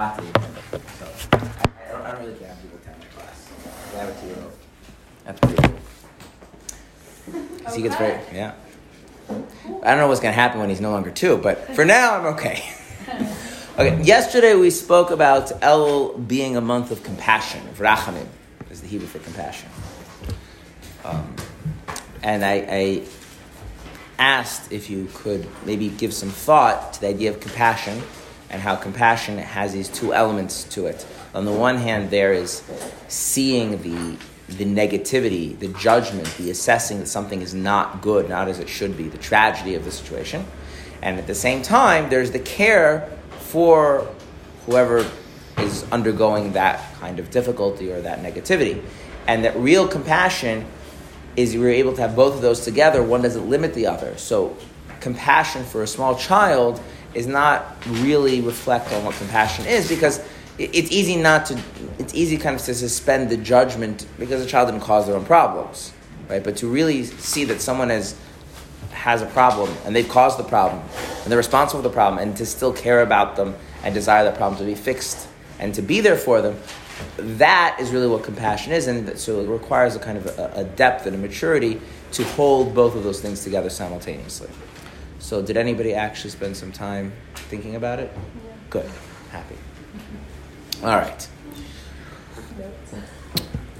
Ati. So I, I, don't, I don't really care how people attend my class. I have a two-year-old. That's pretty cool. Okay. He gets very yeah. I don't know what's going to happen when he's no longer two, but for now I'm okay. okay. Yesterday we spoke about Elul being a month of compassion. Vrachamim is the Hebrew for compassion. Um, and I, I asked if you could maybe give some thought to the idea of compassion and how compassion has these two elements to it. On the one hand, there is seeing the the negativity, the judgment, the assessing that something is not good, not as it should be, the tragedy of the situation. And at the same time, there's the care for whoever is undergoing that kind of difficulty or that negativity. And that real compassion is you're able to have both of those together. One doesn't limit the other. So, compassion for a small child is not really reflect on what compassion is because it's easy not to it's easy kind of to suspend the judgment because the child didn't cause their own problems right? But to really see that someone has has a problem and they've caused the problem and they're responsible for the problem and to still care about them and desire the problem to be fixed and to be there for them that is really what compassion is. And so it requires a kind of a, a depth and a maturity to hold both of those things together simultaneously so, did anybody actually spend some time thinking about it? Yeah. Good. Happy. All right.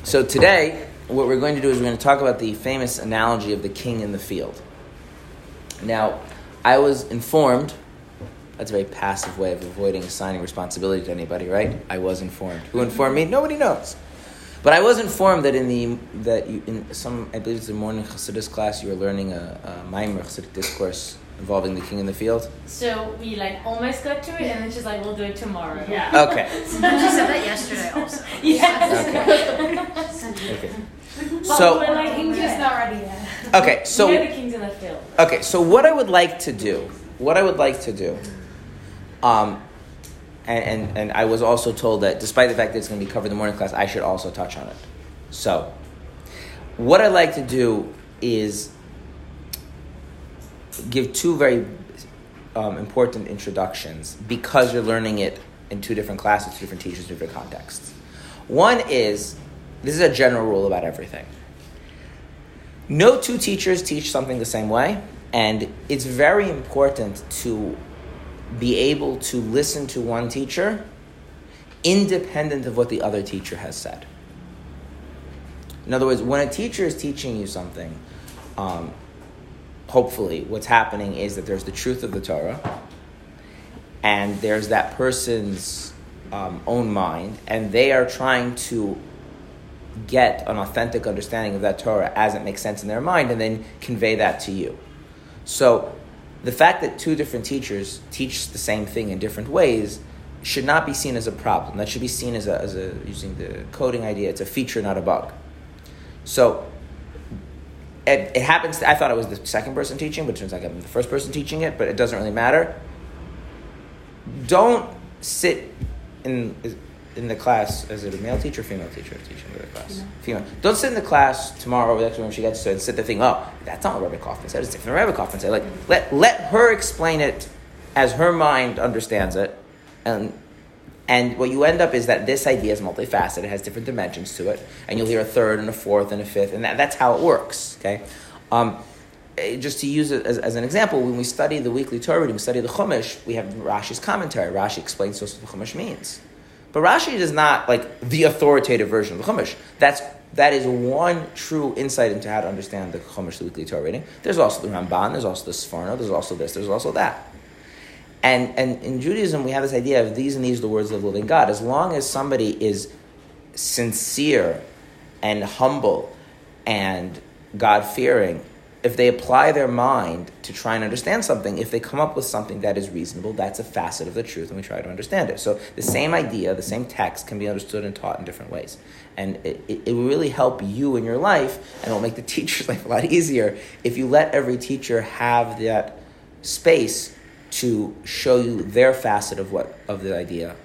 So, today, what we're going to do is we're going to talk about the famous analogy of the king in the field. Now, I was informed, that's a very passive way of avoiding assigning responsibility to anybody, right? I was informed. Who informed me? Nobody knows. But I was informed that in the that you, in some I believe it's the morning Chassidus class you were learning a, a Maamar Chassidic discourse involving the king in the field? So we like almost got to it, and then she's like, "We'll do it tomorrow." Yeah. Okay. she said that yesterday also. yes. Okay. okay. But so we're like, king's just not ready yet. Okay, so we know the king's in the field. Okay, so what I would like to do, what I would like to do, um, and, and, and I was also told that despite the fact that it's going to be covered in the morning class, I should also touch on it. So, what I'd like to do is give two very um, important introductions because you're learning it in two different classes, two different teachers, different contexts. One is this is a general rule about everything. No two teachers teach something the same way, and it's very important to be able to listen to one teacher independent of what the other teacher has said. In other words, when a teacher is teaching you something, um, hopefully, what's happening is that there's the truth of the Torah, and there's that person's um, own mind, and they are trying to get an authentic understanding of that Torah as it makes sense in their mind, and then convey that to you. So, the fact that two different teachers teach the same thing in different ways should not be seen as a problem. That should be seen as a, as a using the coding idea, it's a feature, not a bug. So, it, it happens. I thought it was the second person teaching, but it turns out I'm the first person teaching it. But it doesn't really matter. Don't sit in in the class. Is it a male teacher female teacher teaching the class? Female. Don't sit in the class tomorrow or next when she gets to and sit the thing. Oh, that's not what Rabbi Kaufman said. It's different. Rabbi Kaufman said. Like let let her explain it as her mind understands it, and and what you end up is that this idea is multifaceted. It has different dimensions to it. And you'll hear a third and a fourth and a fifth. And that, that's how it works. Okay? Um, eh, just to use it as, as, an example, when we study the weekly Torah reading, we study the Chumash, we have Rashi's commentary. Rashi explains to us what the Chumash means. But Rashi is not like the authoritative version of the Chumash. That's, that is one true insight into how to understand the Chumash, the weekly Torah reading. There's also the Ramban, there's also the Sforno, there's also this, there's also that. And, and in Judaism, we have this idea of these and these are the words of the living God. As long as somebody is sincere and humble and God fearing, if they apply their mind to try and understand something, if they come up with something that is reasonable, that's a facet of the truth, and we try to understand it. So the same idea, the same text can be understood and taught in different ways. And it, it, it will really help you in your life, and it will make the teacher's life a lot easier if you let every teacher have that space to show you their facet of what of the idea.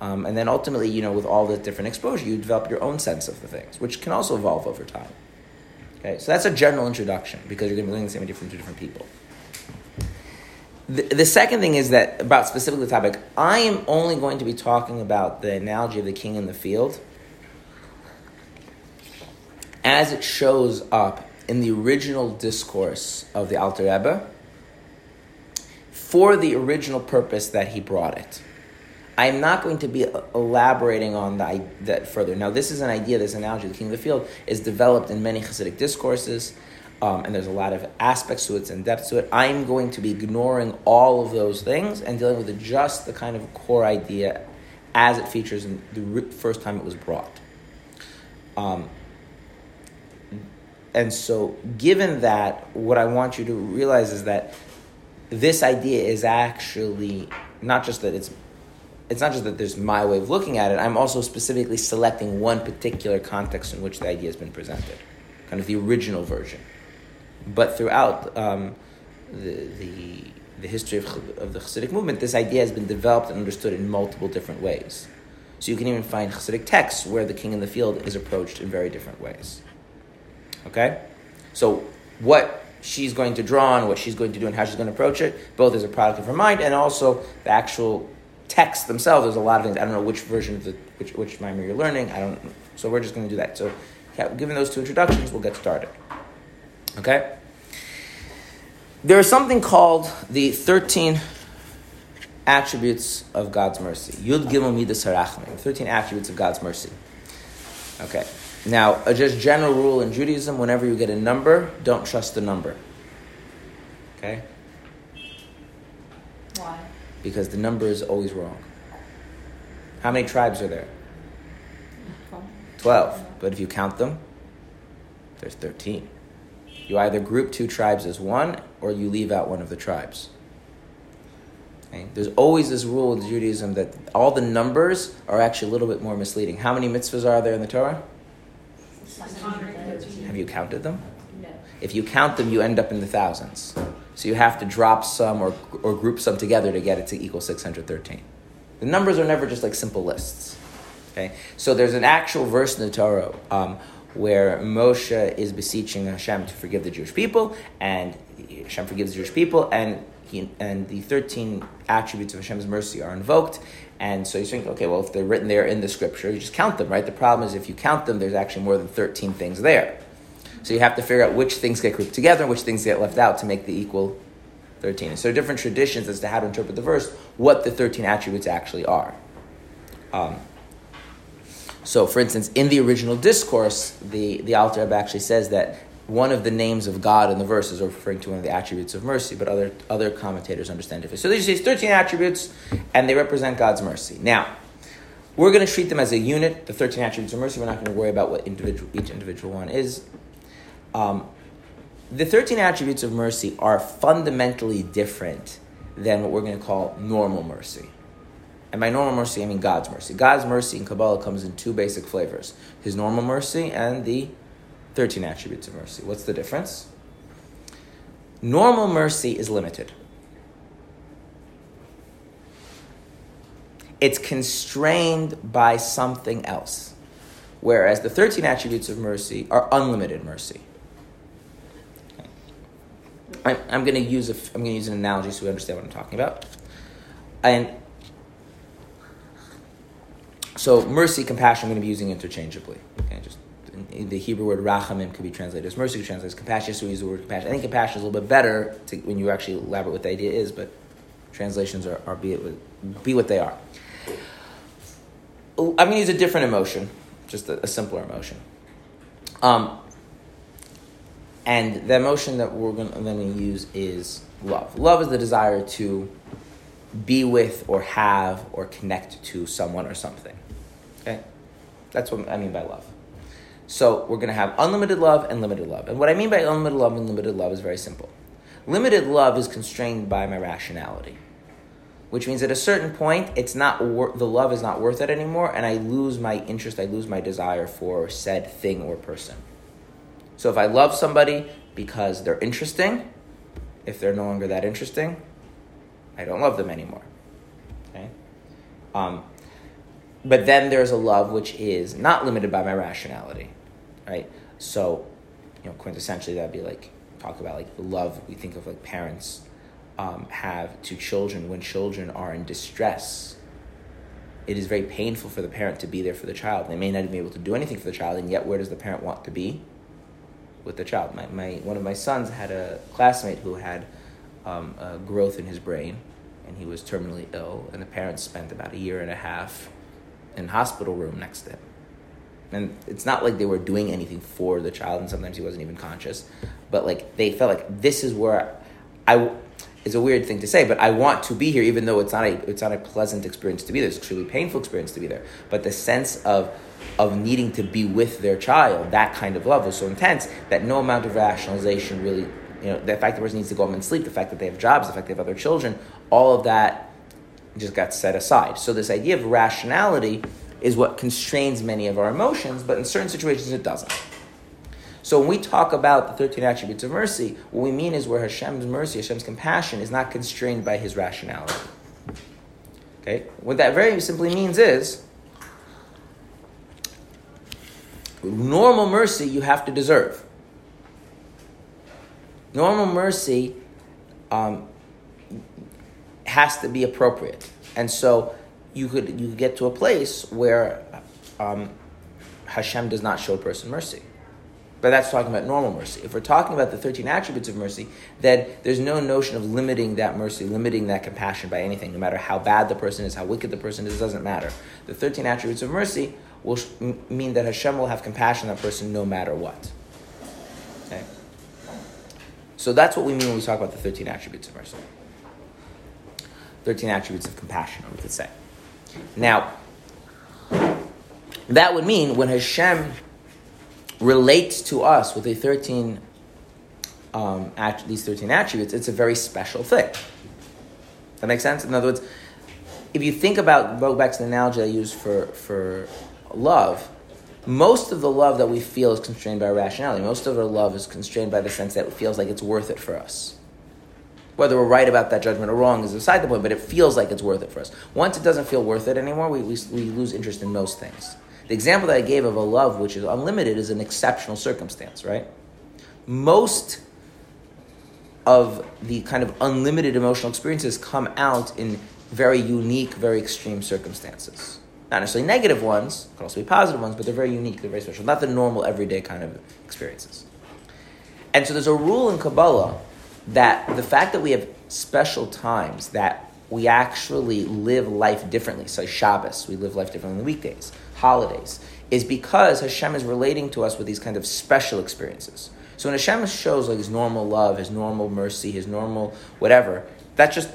Um, and then ultimately, you know, with all the different exposure, you develop your own sense of the things, which can also evolve over time. Okay, so that's a general introduction because you're going to be learning the same different to different people. The, the second thing is that about specifically the topic, I am only going to be talking about the analogy of the king in the field as it shows up in the original discourse of the Alter Rebbe for the original purpose that he brought it. I'm not going to be elaborating on the, that further. Now, this is an idea, this analogy the king of the field is developed in many Hasidic discourses, um, and there's a lot of aspects to it and depth to it. I'm going to be ignoring all of those things and dealing with just the kind of core idea as it features in the first time it was brought. Um, and so, given that, what I want you to realize is that this idea is actually not just that it's it's not just that there's my way of looking at it. I'm also specifically selecting one particular context in which the idea has been presented, kind of the original version. But throughout um, the, the the history of, of the Hasidic movement, this idea has been developed and understood in multiple different ways. So you can even find Hasidic texts where the king in the field is approached in very different ways. Okay? So what she's going to draw on, what she's going to do, and how she's going to approach it, both as a product of her mind and also the actual texts themselves. There's a lot of things. I don't know which version of the which which maamar you're learning. I don't. So we're just going to do that. So, given those two introductions, we'll get started. Okay. There is something called the thirteen attributes of God's mercy. Yud Gimel Midas Harachmim. Thirteen attributes of God's mercy. Okay. Now, a just general rule in Judaism: whenever you get a number, don't trust the number. Okay. Why? Because the number is always wrong. How many tribes are there? Twelve. But if you count them, there's thirteen. You either group two tribes as one, or you leave out one of the tribes. Okay? There's always this rule in Judaism that all the numbers are actually a little bit more misleading. How many mitzvahs are there in the Torah? Have you counted them? No. If you count them, you end up in the thousands. So you have to drop some or, or group some together to get it to equal 613. The numbers are never just like simple lists. Okay? So there's an actual verse in the Torah um, where Moshe is beseeching Hashem to forgive the Jewish people, and Hashem forgives the Jewish people, and he, and the 13 attributes of Hashem's mercy are invoked. And so you think, okay, well, if they're written there in the scripture, you just count them, right? The problem is if you count them, there's actually more than 13 things there. So you have to figure out which things get grouped together which things get left out to make the equal 13. And so different traditions as to how to interpret the verse, what the 13 attributes actually are. Um, so, for instance, in the original discourse, the, the Alter Rebbe actually says that one of the names of God in the verse is referring to one of the attributes of mercy, but other, other commentators understand differently. So these are 13 attributes, and they represent God's mercy. Now, we're going to treat them as a unit, the 13 attributes of mercy. We're not going to worry about what individual, each individual one is. Um, the 13 attributes of mercy are fundamentally different than what we're going to call normal mercy. And by normal mercy, I mean God's mercy. God's mercy in Kabbalah comes in two basic flavors His normal mercy and the 13 attributes of mercy. What's the difference? Normal mercy is limited. It's constrained by something else. Whereas the 13 attributes of mercy are unlimited mercy. I'm, I'm going to use a, I'm going to use an analogy so we understand what I'm talking about. And so mercy, compassion, I'm going to be using interchangeably. Okay, just the Hebrew word rachamim could be translated as mercy, could translate as compassion, so we use the word compassion. I think compassion is a little bit better to, when you actually elaborate what the idea is, but translations are, are be, it, be what they are. I'm going to use a different emotion, just a, a simpler emotion. Um, and the emotion that we're going to use is love. Love is the desire to be with or have or connect to someone or something. Okay? That's what I mean by love. So we're going to have unlimited love and limited love. And what I mean by unlimited love and limited love is very simple. Limited love is constrained by my rationality, which means at a certain point, it's not wor- the love is not worth it anymore, and I lose my interest, I lose my desire for said thing or person. So if I love somebody because they're interesting, if they're no longer that interesting, I don't love them anymore. Okay. Um, but then there's a love which is not limited by my rationality, right? So, you know, quintessentially that'd be like talk about like the love we think of like parents um, have to children when children are in distress. It is very painful for the parent to be there for the child. They may not be able to do anything for the child, and yet where does the parent want to be? With the child. My, my, one of my sons had a classmate who had um, a growth in his brain, and he was terminally ill, and the parents spent about a year and a half in hospital room next to him. And it's not like they were doing anything for the child, and sometimes he wasn't even conscious, but like they felt like this is where I is a weird thing to say, but I want to be here, even though it's not a it's not a pleasant experience to be there. It's a truly painful experience to be there. But the sense of of needing to be with their child, that kind of love was so intense that no amount of rationalization really, you know, the fact the person needs to go home and sleep, the fact that they have jobs, the fact they have other children, all of that just got set aside. So this idea of rationality is what constrains many of our emotions, but in certain situations it doesn't. So when we talk about the 13 attributes of mercy, what we mean is where Hashem's mercy, Hashem's compassion is not constrained by his rationality. Okay? What that very simply means is normal mercy you have to deserve. Normal mercy um, has to be appropriate. And so you could you could get to a place where um, Hashem does not show a person mercy. But that's talking about normal mercy. If we're talking about the 13 attributes of mercy, then there's no notion of limiting that mercy, limiting that compassion by anything, no matter how bad the person is, how wicked the person is, it doesn't matter. The 13 attributes of mercy will sh- mean that Hashem will have compassion on that person no matter what. Okay? So that's what we mean when we talk about the 13 attributes of mercy. 13 attributes of compassion, we could say. Now, that would mean when Hashem relates to us with a 13 um, these 13 attributes, it's a very special thing. That makes sense? In other words, if you think about, go back to the analogy I used for, for love, most of the love that we feel is constrained by rationality. Most of our love is constrained by the sense that it feels like it's worth it for us. Whether we're right about that judgment or wrong is beside the point, but it feels like it's worth it for us. Once it doesn't feel worth it anymore, we, we, we lose interest in most things. The example that I gave of a love which is unlimited is an exceptional circumstance, right? Most of the kind of unlimited emotional experiences come out in very unique, very extreme circumstances. Not necessarily negative ones, could also be positive ones, but they're very unique, they're very special. Not the normal, everyday kind of experiences. And so there's a rule in Kabbalah that the fact that we have special times that we actually live life differently. So Shabbos, we live life differently the weekdays holidays is because Hashem is relating to us with these kind of special experiences. So when Hashem shows like his normal love, his normal mercy, his normal whatever, that's just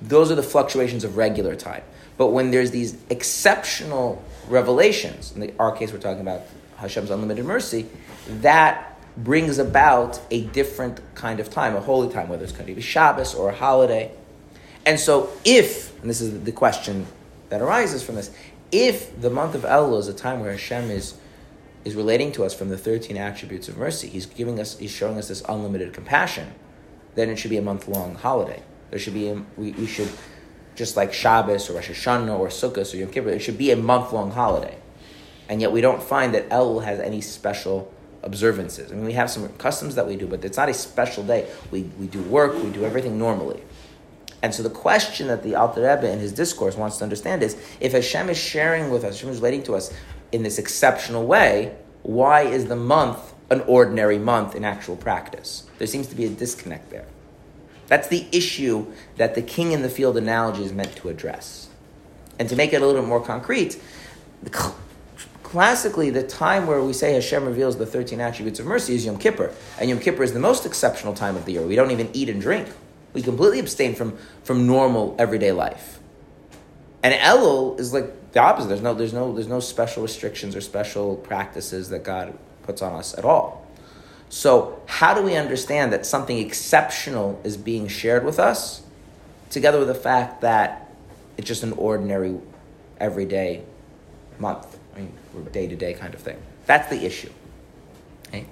those are the fluctuations of regular time. But when there's these exceptional revelations, in our case we're talking about Hashem's unlimited mercy, that brings about a different kind of time, a holy time, whether it's going to be Shabbos or a holiday. And so if, and this is the question that arises from this, if the month of Elul is a time where Hashem is is relating to us from the 13 attributes of mercy, he's giving us, he's showing us this unlimited compassion, then it should be a month long holiday. There should be, a, we, we should, just like Shabbos or Rosh Hashanah or Sukkot or Yom Kippur, it should be a month long holiday. And yet we don't find that Elul has any special observances. I mean, we have some customs that we do, but it's not a special day. We, we do work, we do everything normally. And so the question that the Alter Rebbe in his discourse wants to understand is, if Hashem is sharing with us, Hashem is relating to us in this exceptional way, why is the month an ordinary month in actual practice? There seems to be a disconnect there. That's the issue that the king in the field analogy is meant to address. And to make it a little bit more concrete, classically, the time where we say Hashem reveals the 13 attributes of mercy is Yom Kippur. And Yom Kippur is the most exceptional time of the year. We don't even eat and drink. We completely abstain from, from normal everyday life. And Elul is like the opposite. There's no, there's, no, there's no special restrictions or special practices that God puts on us at all. So, how do we understand that something exceptional is being shared with us, together with the fact that it's just an ordinary, everyday month, Mean, day to day kind of thing? That's the issue. Okay?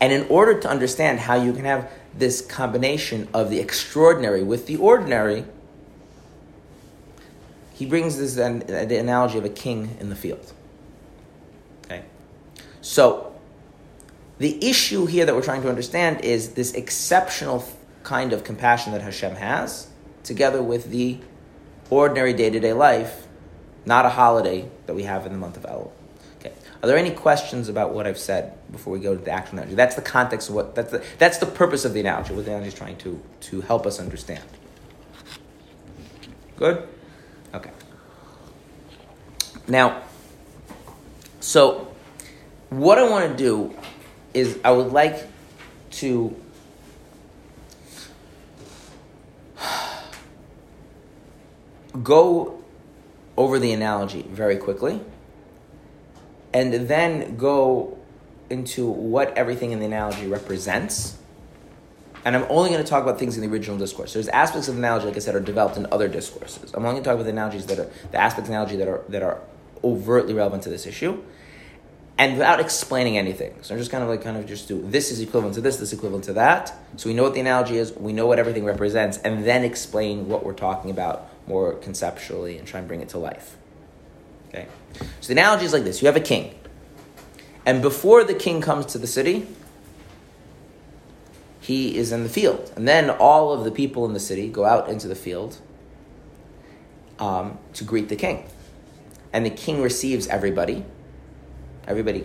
And in order to understand how you can have this combination of the extraordinary with the ordinary, he brings this an, the analogy of a king in the field. Okay? So, the issue here that we're trying to understand is this exceptional kind of compassion that Hashem has, together with the ordinary day to day life, not a holiday that we have in the month of Elul. Are there any questions about what I've said before we go to the actual analogy? That's the context of what that's the, that's the purpose of the analogy. What the analogy is trying to to help us understand. Good. Okay. Now, so what I want to do is I would like to go over the analogy very quickly and then go into what everything in the analogy represents. And I'm only going to talk about things in the original discourse. There's aspects of the analogy, like I said, are developed in other discourses. I'm only going to talk about the analogies that are the aspects of analogy that are that are overtly relevant to this issue, and without explaining anything. So I'm just kind of like kind of just do this is equivalent to this, this is equivalent to that. So we know what the analogy is, we know what everything represents, and then explain what we're talking about more conceptually and try and bring it to life. Okay. So the analogy is like this: you have a king, and before the king comes to the city, he is in the field, and then all of the people in the city go out into the field um, to greet the king, and the king receives everybody. Everybody,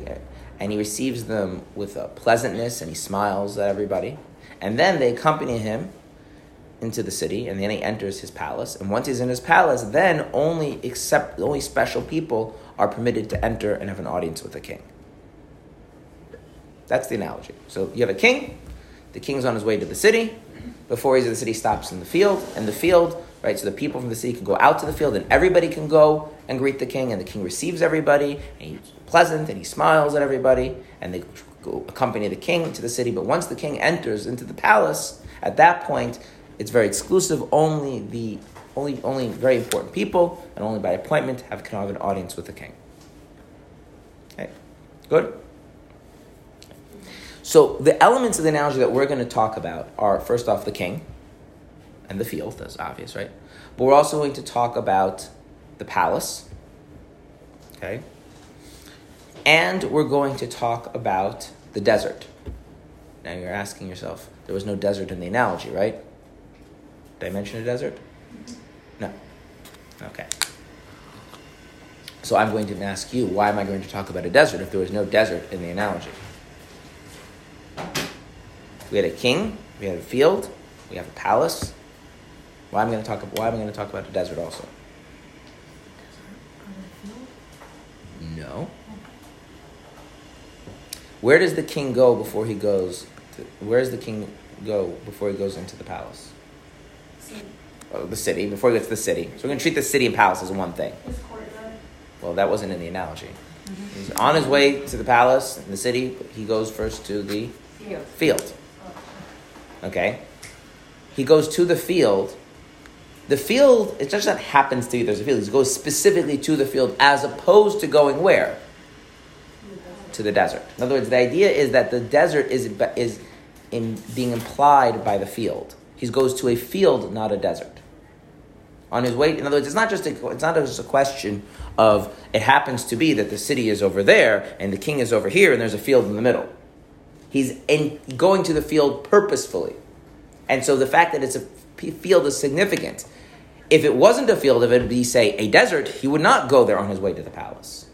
and he receives them with a pleasantness, and he smiles at everybody. And then they accompany him into the city, and then he enters his palace. And once he's in his palace, then only except only special people are permitted to enter and have an audience with the king. That's the analogy. So you have a king. The king's on his way to the city. Before he's in the city, stops in the field, and the field, right? So the people from the city can go out to the field, and everybody can go and greet the king, and the king receives everybody, and he's pleasant, and he smiles at everybody, and they accompany the king to the city. But once the king enters into the palace, at that point, it's very exclusive. Only the only only very important people, and only by appointment, have can have an audience with the king. Okay, good. So the elements of the analogy that we're going to talk about are first off the king and the field. That's obvious, right? But we're also going to talk about the palace. Okay. And we're going to talk about the desert. Now you're asking yourself, there was no desert in the analogy, right? Did I mention a desert? No. Okay. So I'm going to ask you, why am I going to talk about a desert if there was no desert in the analogy? We had a king, we had a field, we have a palace. Why am I going to talk? Why am I going to talk about a desert also? No. Where does the king go before he goes? To, where does the king go before he goes into the palace? The city. Before he gets to the city. So we're going to treat the city and palace as one thing. Well, that wasn't in the analogy. Mm-hmm. He's on his way to the palace in the city. He goes first to the Field. field. Okay? He goes to the field. The field, it just not happens to be there's a field. He goes specifically to the field as opposed to going where? To the desert. In other words, the idea is that the desert is, is in being implied by the field. He goes to a field, not a desert. On his way, in other words, it's not just a, it's not just a question of it happens to be that the city is over there and the king is over here and there's a field in the middle. He's in, going to the field purposefully. And so the fact that it's a field is significant. If it wasn't a field, if it would be, say, a desert, he would not go there on his way to the palace.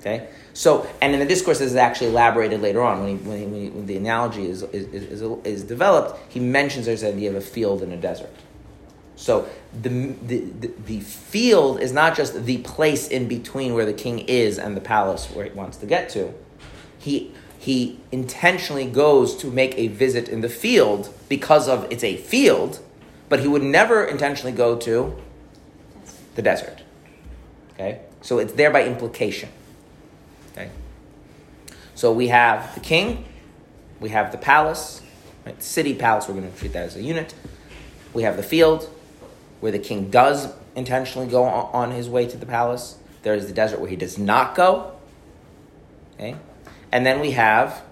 Okay? So, and in the discourse, this is actually elaborated later on when, he, when, he, when, he, when the analogy is, is, is, is developed. He mentions there's an idea of a field and a desert. So the, the, the, field is not just the place in between where the king is and the palace where he wants to get to. He he intentionally goes to make a visit in the field because of it's a field, but he would never intentionally go to the desert. Okay? So it's there by implication. Okay? So we have the king, we have the palace, right? city palace, we're going to treat that as a unit. We have the field, where the king does intentionally go on his way to the palace. There is the desert where he does not go. Okay? And then we have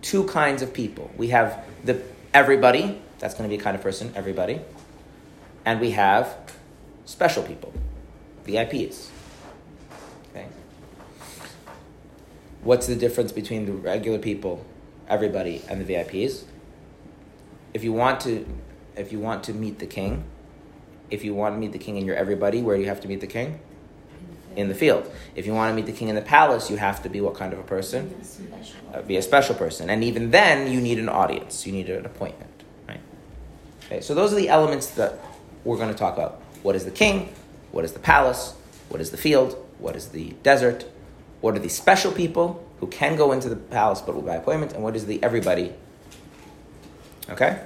two kinds of people. We have the everybody, that's going to be a kind of person, everybody. And we have special people, VIPs. Okay? What's the difference between the regular people, everybody, and the VIPs? if you want to, if you want to meet the king, if you want to meet the king and you're everybody, where do you have to meet the king? In the field. If you want to meet the king in the palace, you have to be what kind of a person? Uh, be a special person. And even then, you need an audience. You need an appointment. Right? Okay, so those are the elements that we're going to talk about. What is the king? What is the palace? What is the field? What is the desert? What are the special people who can go into the palace but will by appointment? And what is the everybody? Okay?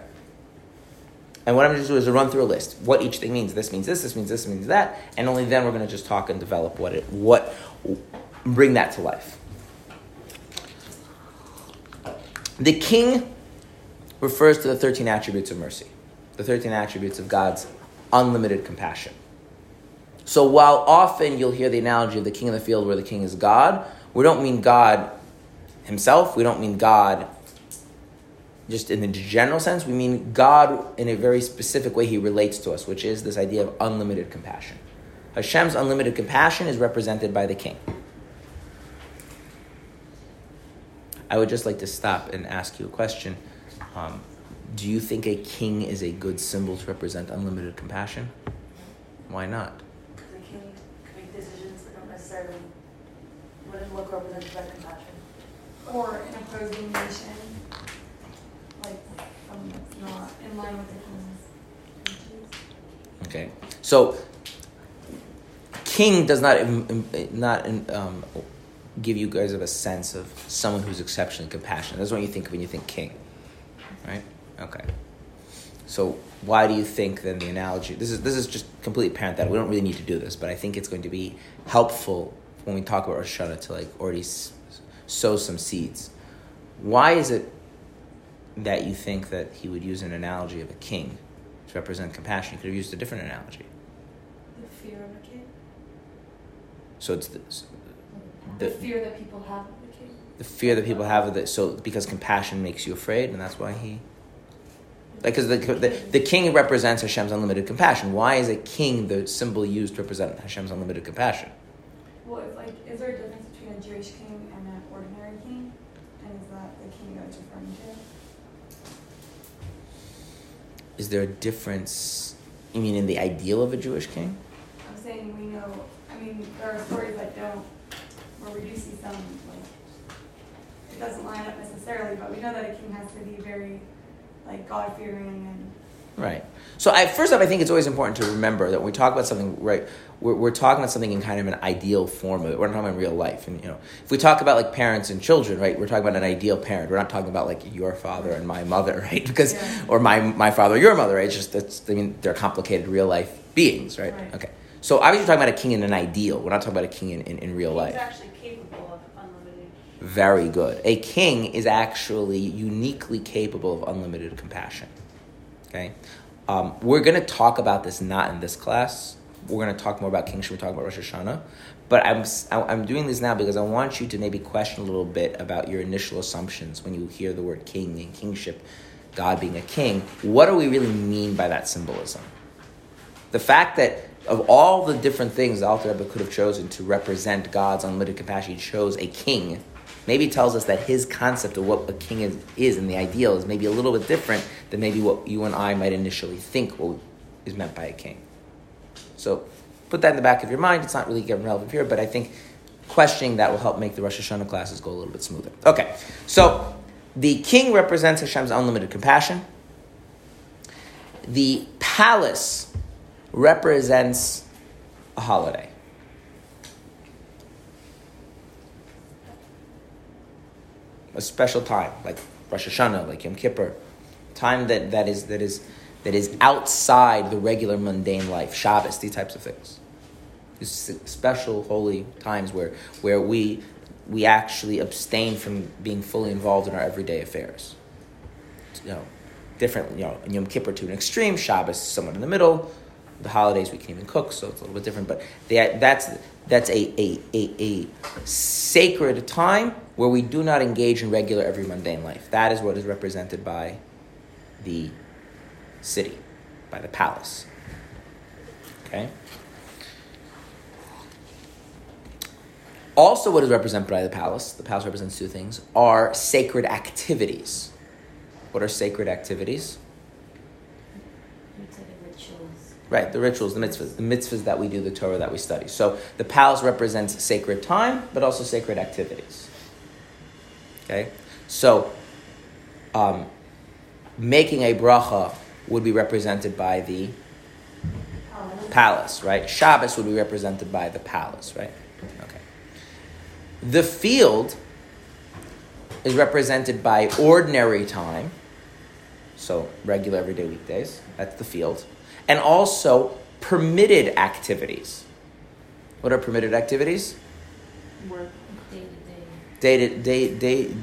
And what I'm going to do is to run through a list. What each thing means. This means this. This means this. Means that. And only then we're going to just talk and develop what it what bring that to life. The king refers to the 13 attributes of mercy, the 13 attributes of God's unlimited compassion. So while often you'll hear the analogy of the king in the field where the king is God, we don't mean God himself, we don't mean God just in the general sense, we mean God in a very specific way he relates to us, which is this idea of unlimited compassion. Hashem's unlimited compassion is represented by the king. I would just like to stop and ask you a question. Um, do you think a king is a good symbol to represent unlimited compassion? Why not? Because the king can make decisions that don't necessarily wouldn't look represented by compassion. or an opposing nation, wishes. Okay, so king does not not um, give you guys of a sense of someone who's exceptionally compassionate. That's what you think when you think king, right? Okay. So why do you think then the analogy? This is this is just completely that we don't really need to do this, but I think it's going to be helpful when we talk about Rosh Hashanah to like already s- sow some seeds. Why is it that you think that he would use an analogy of a king to represent compassion? He could have used a different analogy. The fear of a king. So it's the, The, the, fear that people have of the king. the fear that people have of it. So because compassion makes you afraid, and that's why he. Like, because the, the the king represents Hashem's unlimited compassion. Why is a king the symbol used to represent Hashem's unlimited compassion? Well, it's like, is there a difference between a Jewish king and an ordinary king? And is that the king that it's referring to? Is there a difference? You mean in the ideal of a Jewish king? I'm saying we know, I mean, there are stories that don't, where we do see some, like, it doesn't line up necessarily, but we know that a king has to be very, like, God-fearing and Right. So, I, first off, I think it's always important to remember that when we talk about something, right, we're, we're talking about something in kind of an ideal form of it. We're not talking about real life. And, you know, if we talk about like parents and children, right, we're talking about an ideal parent. We're not talking about like your father and my mother, right? Because, Yeah. or my, my father, your mother, right? It's just, that's, I mean, they're complicated real life beings, right? Right. Okay. So, obviously, we're talking about a king in an ideal. We're not talking about a king in, in, in real life. Actually capable of unlimited. Very good. A king is actually uniquely capable of unlimited compassion. Okay? Um, we're going to talk about this not in this class. We're going to talk more about kingship. We're talking about Rosh Hashanah. But I'm, I'm doing this now because I want you to maybe question a little bit about your initial assumptions when you hear the word king and kingship, God being a king. What do we really mean by that symbolism? The fact that of all the different things the Alter Rebbe could have chosen to represent God's unlimited compassion, he chose a king. Maybe tells us that his concept of what a king is, is and the ideal is maybe a little bit different than maybe what you and I might initially think what is meant by a king. So put that in the back of your mind. It's not really getting relevant here, but I think questioning that will help make the Rosh Hashanah classes go a little bit smoother. Okay, so the king represents Hashem's unlimited compassion. The palace represents a holiday. A special time, like Rosh Hashanah, like Yom Kippur, time that, that is that is that is outside the regular mundane life, Shabbos, these types of things. These special holy times where where we we actually abstain from being fully involved in our everyday affairs. You know, different, you know, Yom Kippur to an extreme, Shabbos somewhat in the middle. The holidays we can even cook, so it's a little bit different. But they, that's that's a, a, a, a sacred time where we do not engage in regular every mundane life. That is what is represented by the city, by the palace. Okay? Also, what is represented by the palace, the palace represents two things, are sacred activities. What are sacred activities? Right, the rituals, the mitzvahs, the mitzvahs that we do, the Torah that we study. So the palace represents sacred time, but also sacred activities. Okay, so um, making a bracha would be represented by the palace, right? Shabbos would be represented by the palace, right? Okay. The field is represented by ordinary time, so regular everyday weekdays. That's the field, and also permitted activities. What are permitted activities? Work day to day. Day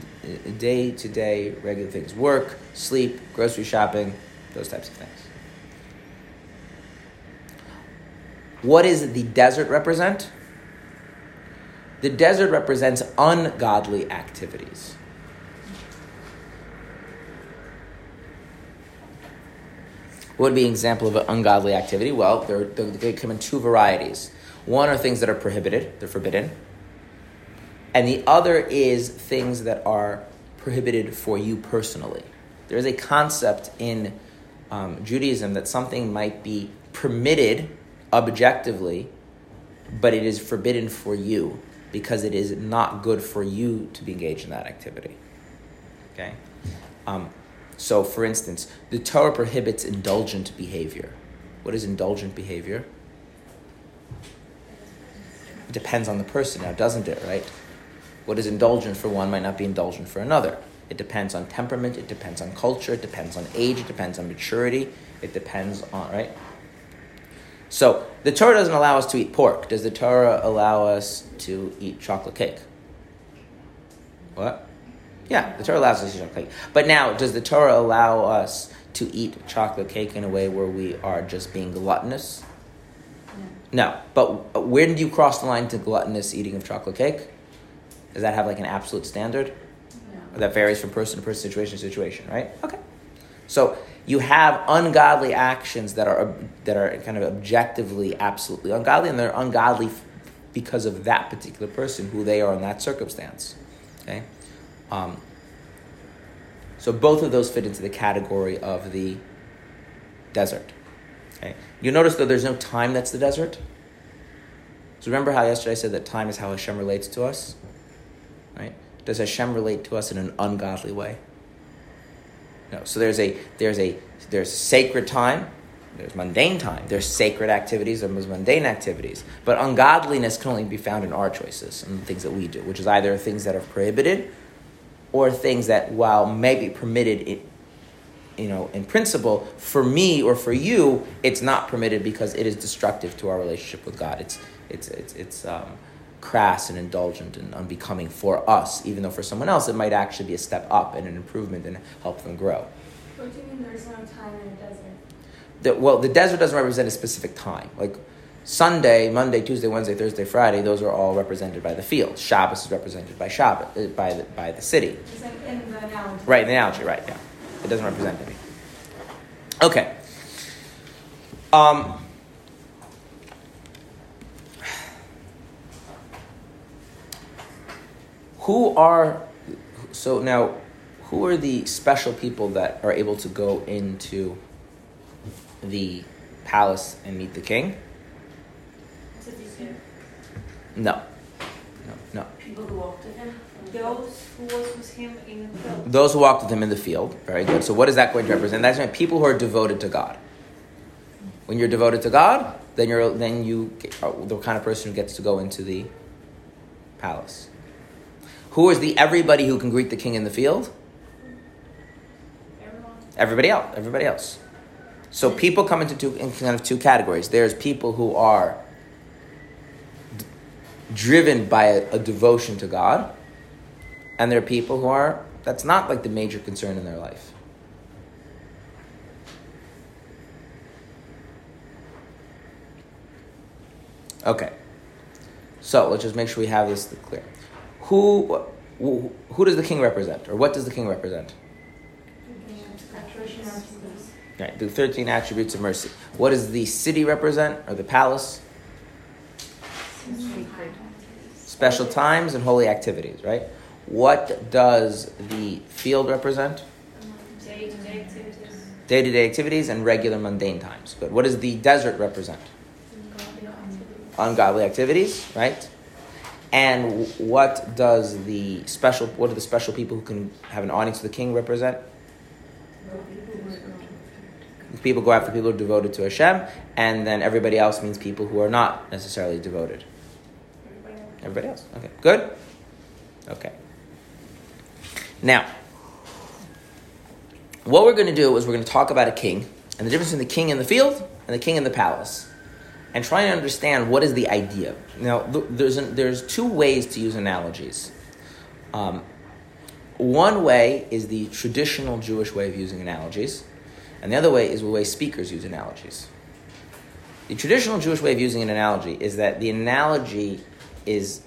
day, to day regular things: work, sleep, grocery shopping, those types of things. What does the desert represent? The desert represents ungodly activities. What would be an example of an ungodly activity? Well, they're, they're, they come in two varieties. One are things that are prohibited, they're forbidden. And the other is things that are prohibited for you personally. There is a concept in um, Judaism that something might be permitted objectively, but it is forbidden for you because it is not good for you to be engaged in that activity. Okay? Um, so, for instance, the Torah prohibits indulgent behavior. What is indulgent behavior? It depends on the person now, doesn't it, right? What is indulgent for one might not be indulgent for another. It depends on temperament, it depends on culture, it depends on age, it depends on maturity, it depends on, right? So the Torah doesn't allow us to eat pork. Does the Torah allow us to eat chocolate cake? What? Yeah, the Torah allows us to eat chocolate cake. But now, does the Torah allow us to eat chocolate cake in a way where we are just being gluttonous? No. But uh, when do you cross the line to gluttonous eating of chocolate cake? Does that have like an absolute standard? No. That varies from person to person, situation to situation, right? Okay. So you have ungodly actions that are that are kind of objectively absolutely ungodly, and they're ungodly because of that particular person, who they are in that circumstance. Okay. Um, so both of those fit into the category of the desert. Okay. You notice though there's no time that's the desert. So remember how yesterday I said that time is how Hashem relates to us? Does Hashem relate to us in an ungodly way? No. So there's a there's a there's sacred time, there's mundane time, there's sacred activities, there's mundane activities. But ungodliness can only be found in our choices and the things that we do, which is either things that are prohibited or things that, while maybe permitted in, you know, in principle, for me or for you, it's not permitted because it is destructive to our relationship with God. It's it's it's it's um, crass and indulgent and unbecoming for us, even though for someone else it might actually be a step up and an improvement and help them grow. What do you mean there's no time in a desert? The, well, the desert doesn't represent a specific time. Like Sunday, Monday, Tuesday, Wednesday, Thursday, Friday, those are all represented by the field. Shabbos is represented by Shabbos, uh, by the, by the city. In the analogy. Right, in the analogy, right, yeah. It doesn't represent anything. Okay. Um, who are, so now, who are the special people that are able to go into the palace and meet the king? No. No, no. People who walked with him. Those who was with him in the field. Those who walked with him in the field. Very good. So what is that going to represent? That's right, people who are devoted to God. When you're devoted to God, then you're then you are the kind of person who gets to go into the palace. Who is the everybody who can greet the king in the field? Everyone. Everybody else. Everybody else. So people come into two in kind of two categories. There's people who are d- driven by a, a devotion to God, and there are people who are that's not like the major concern in their life. Okay. So let's just make sure we have this clear. Who, who, does the king represent, or what does the king represent? Right, the 13 attributes of mercy. What does the city represent, or the palace? Special times and holy activities, right? What does the field represent? Day to day activities. Day to day activities and regular mundane times. But What does the desert represent? Ungodly activities, right? And what does the special? What do the special people who can have an audience with the king represent? People go after people who are devoted to Hashem, and then everybody else means people who are not necessarily devoted. Everybody else. Okay. Good. Okay. Now, what we're going to do is we're going to talk about a king and the difference between the king in the field and the king in the palace, and try and understand what is the idea. Now, there's an, there's two ways to use analogies. Um, one way is the traditional Jewish way of using analogies, and the other way is the way speakers use analogies. The traditional Jewish way of using an analogy is that the analogy is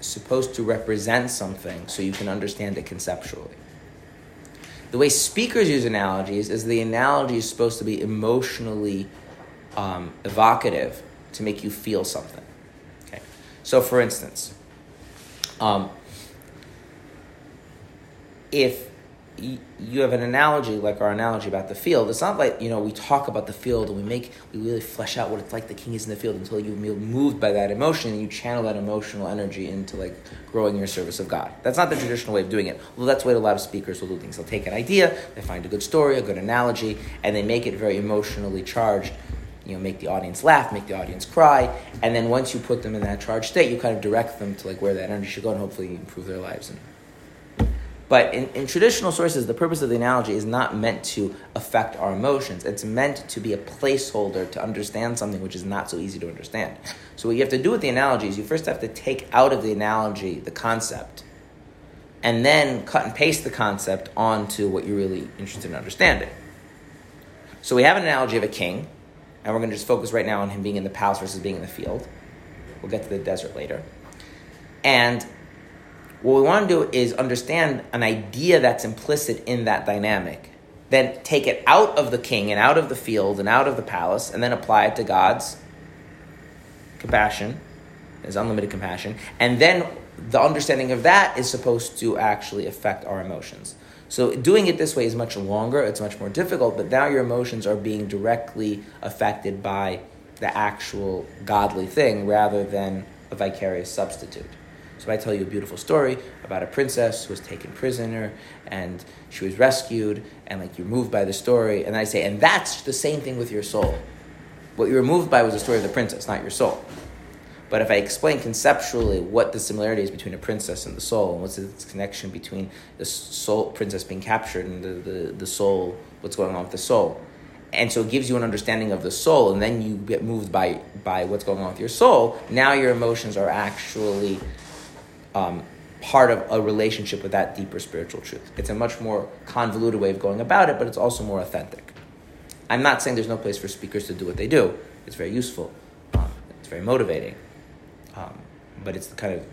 supposed to represent something so you can understand it conceptually. The way speakers use analogies is the analogy is supposed to be emotionally um, evocative to make you feel something. Okay, so for instance, um, if you have an analogy like our analogy about the field, it's not like you know we talk about the field and we make we really flesh out what it's like the king is in the field until you feel moved by that emotion and you channel that emotional energy into like growing your service of God. That's not the traditional way of doing it. Well, that's way a lot of speakers will do things. They'll take an idea, they find a good story, a good analogy, and they make it very emotionally charged. You know, make the audience laugh, make the audience cry, and then once you put them in that charged state, you kind of direct them to like where that energy should go and hopefully improve their lives and but in, in traditional sources, the purpose of the analogy is not meant to affect our emotions. It's meant to be a placeholder to understand something which is not so easy to understand. So, what you have to do with the analogy is you first have to take out of the analogy the concept, and then cut and paste the concept onto what you're really interested in understanding. So, we have an analogy of a king, and we're going to just focus right now on him being in the palace versus being in the field. We'll get to the desert later. And what we want to do is understand an idea that's implicit in that dynamic. Then take it out of the king and out of the field and out of the palace, and then apply it to God's compassion, his unlimited compassion. And then the understanding of that is supposed to actually affect our emotions. So doing it this way is much longer, it's much more difficult, but now your emotions are being directly affected by the actual godly thing rather than a vicarious substitute. So I tell you a beautiful story about a princess who was taken prisoner and she was rescued, and like you're moved by the story, and I say, and that's the same thing with your soul. What you were moved by was the story of the princess, not your soul. But if I explain conceptually what the similarity is between a princess and the soul, and what's the connection between the soul princess being captured and the, the, the soul, what's going on with the soul, and so it gives you an understanding of the soul, and then you get moved by by what's going on with your soul. Now your emotions are actually um, part of a relationship with that deeper spiritual truth. It's a much more convoluted way of going about it, but it's also more authentic. I'm not saying there's no place for speakers to do what they do. It's very useful. Um, it's very motivating. Um, but it's the kind of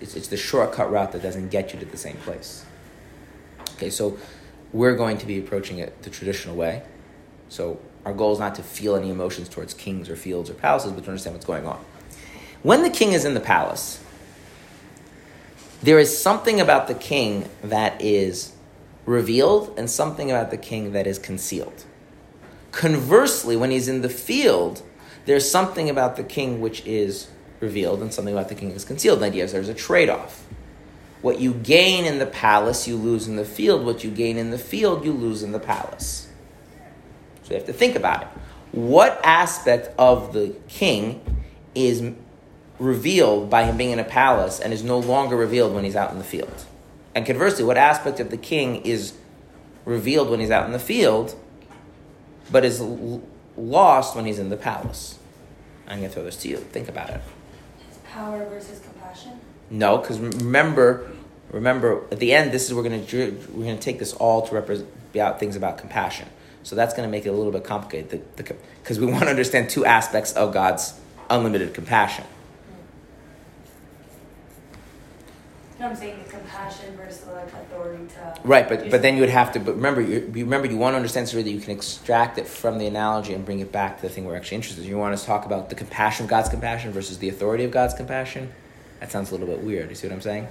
it's, it's the shortcut route that doesn't get you to the same place. Okay, so we're going to be approaching it the traditional way. So our goal is not to feel any emotions towards kings or fields or palaces, but to understand what's going on. When the king is in the palace, there is something about the king that is revealed and something about the king that is concealed. Conversely, when he's in the field, there's something about the king which is revealed and something about the king is concealed. The idea is there's a trade off. What you gain in the palace, you lose in the field. What you gain in the field, you lose in the palace. So you have to think about it. What aspect of the king is revealed by him being in a palace and is no longer revealed when he's out in the field? And conversely, what aspect of the king is revealed when he's out in the field, but is l- lost when he's in the palace? I'm going to throw this to you. Think about it. Power versus compassion. No, because remember, remember at the end, this is we're to we're to take this all to represent about things about compassion. So that's to make it a little bit complicated because we want to understand two aspects of God's unlimited compassion. What I'm saying? The compassion versus like authority to. Right, but but then you would have to. But remember, you, you remember you want to understand so that you can extract it from the analogy and bring it back to the thing we're actually interested in. You want us to talk about the compassion of God's compassion versus the authority of God's compassion. That sounds a little bit weird. You see what I'm saying?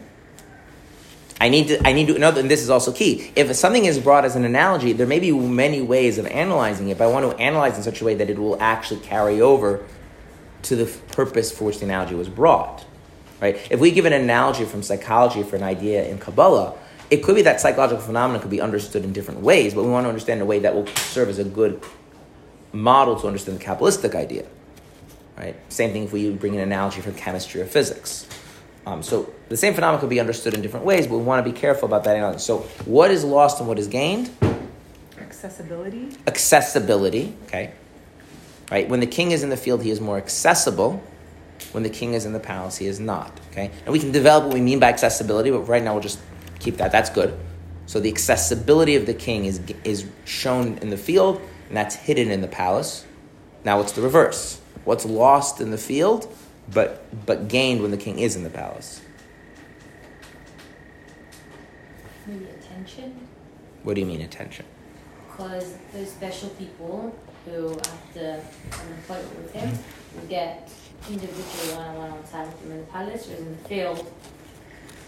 I need to I need to know and this is also key. If something is brought as an analogy, there may be many ways of analyzing it, but I want to analyze in such a way that it will actually carry over to the purpose for which the analogy was brought. Right? If we give an analogy from psychology for an idea in Kabbalah, it could be that psychological phenomena could be understood in different ways, but we want to understand a way that will serve as a good model to understand the Kabbalistic idea. Right? Same thing if we bring an analogy from chemistry or physics. Um, so the same phenomenon could be understood in different ways, but we want to be careful about that analogy. So what is lost and what is gained? Accessibility. Accessibility, okay. Right? When the king is in the field, he is more accessible. When the king is in the palace, he is not. Okay? And we can develop what we mean by accessibility, but right now we'll just keep that. That's good. So the accessibility of the king is, is shown in the field, and that's hidden in the palace. Now it's the reverse. What's lost in the field, but, but gained when the king is in the palace? Maybe attention, What do you mean attention? because those special people who after an appointment with him will get individual one-on-one on time with him in the palace, whereas in the field,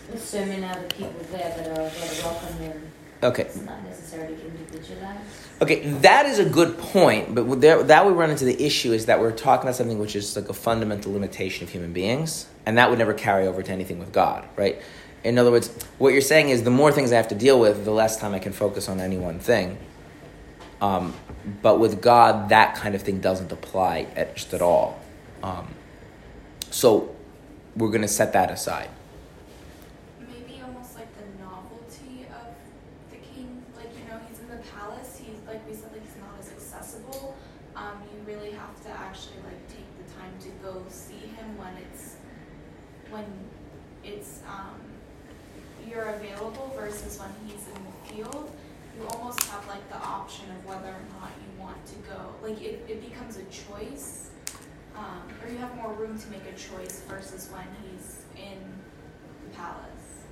there's so many other people there that are there to welcome him. Okay, It's not necessarily individualized. Okay, that is a good point, but there, that we run into the issue is that we're talking about something which is like a fundamental limitation of human beings, and that would never carry over to anything with God, right? In other words, what you're saying is the more things I have to deal with, the less time I can focus on any one thing. Um, but with God, that kind of thing doesn't apply at, just at all. Um, so we're going to set that aside. maybe almost like the novelty of the king. Like you know, he's in the palace. He's like we said, like he's not as accessible. Um, you really have to actually like take the time to go see him when it's when it's um, you're available versus when he's in the field. You almost have like the option of whether or not you want to go. Like it, it becomes a choice. Um, or you have more room to make a choice versus when he's in the palace.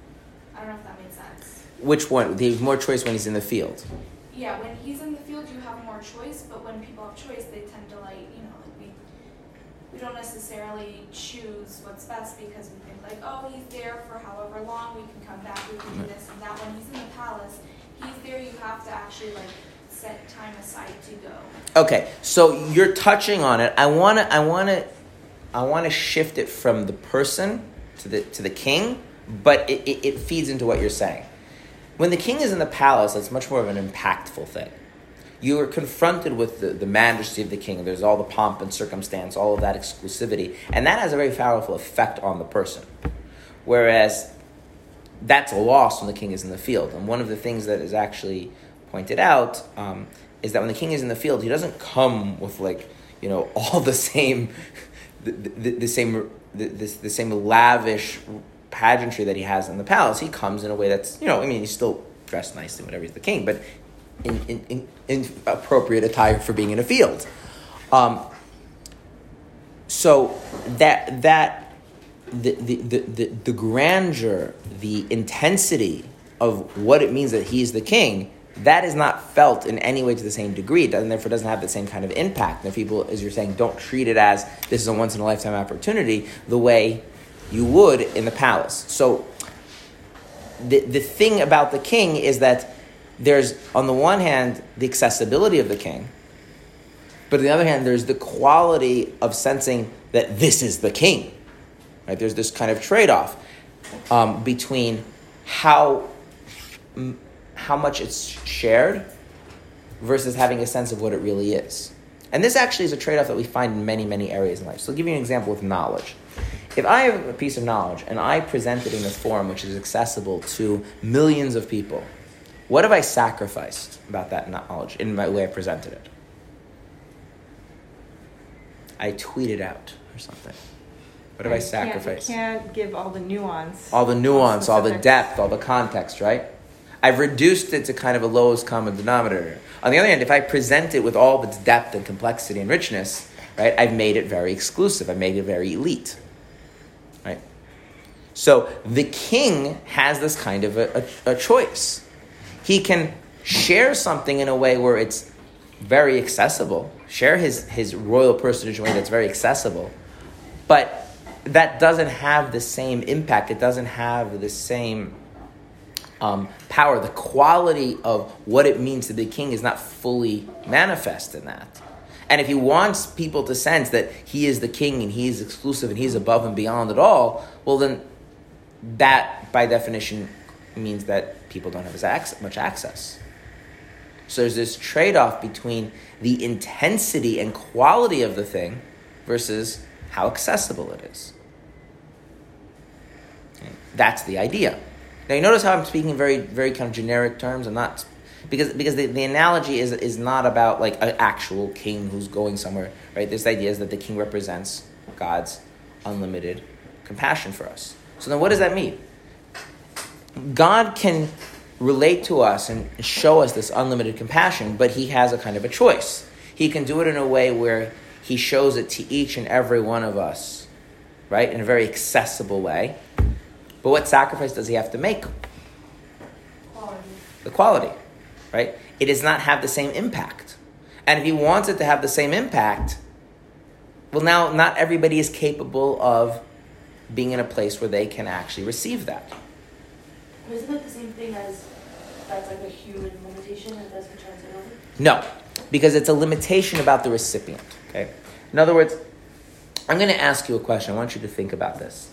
I don't know if that makes sense. Which one? There's more choice when he's in the field. Yeah, when he's in the field, you have more choice, but when people have choice, they tend to like, you know, like we, we don't necessarily choose what's best because we think like, oh, he's there for however long, we can come back, we can do this and that. When he's in the palace, he's there, you have to actually like set time aside to go. Okay, so you're touching on it. I want to. I want to. I want to shift it from the person to the to the king, but it, it, it feeds into what you're saying. When the king is in the palace, that's much more of an impactful thing. You are confronted with the, the majesty of the king. There's all the pomp and circumstance, all of that exclusivity, and that has a very powerful effect on the person. Whereas that's a loss when the king is in the field. And one of the things that is actually pointed out um, is that when the king is in the field, he doesn't come with like you know all the same, the, the, the same, the, the, same lavish pageantry that he has in the palace. He comes in a way that's you know I mean he's still dressed nicely whatever he's the king, but in, in, in, in appropriate attire for being in a field. Um, so that that the, the, the, the, the grandeur, the intensity of what it means that he's the king, that is not felt in any way to the same degree. Doesn't, therefore doesn't have the same kind of impact. And if people, as you're saying, don't treat it as this is a once in a lifetime opportunity the way you would in the palace. So the, the thing about the king is that there's, on the one hand, the accessibility of the king, but on the other hand, there's the quality of sensing that this is the king. Right? There's this kind of trade-off um, between how m- how much it's shared versus having a sense of what it really is. And this actually is a trade-off that we find in many, many areas in life. So I'll give you an example with knowledge. If I have a piece of knowledge and I present it in a form which is accessible to millions of people, what have I sacrificed about that knowledge in my way I presented it? I tweeted out or something. What have I can't- sacrificed? You can't give all the nuance. all the nuance, all the depth, all the context, right? I've reduced it to kind of a lowest common denominator. On the other hand, if I present it with all of its depth and complexity and richness, right, I've made it very exclusive. I've made it very elite, right? So the king has this kind of a, a, a choice. He can share something in a way where it's very accessible, share his, his royal personage in a way that's very accessible, but that doesn't have the same impact. It doesn't have the same um, power, the quality of what it means to be king is not fully manifest in that. And if he wants people to sense that he is the king and he is exclusive and he's above and beyond it all, well, then that, by definition, means that people don't have as much access. So there's this trade off between the intensity and quality of the thing versus how accessible it is. That's the idea. Now you notice how I'm speaking in very, very kind of generic terms. I'm not because because the, the analogy is is not about like an actual king who's going somewhere, right? This idea is that the king represents God's unlimited compassion for us. So then, what does that mean? God can relate to us and show us this unlimited compassion, but He has a kind of a choice. He can do it in a way where He shows it to each and every one of us, right, in a very accessible way. But what sacrifice does He have to make? Quality. The quality, right? It does not have the same impact. And if He wants it to have the same impact, well, now not everybody is capable of being in a place where they can actually receive that. Isn't it the same thing as that's like a human limitation that doesn't translate over? No, because it's a limitation about the recipient. Okay. In other words, I'm going to ask you a question. I want you to think about this.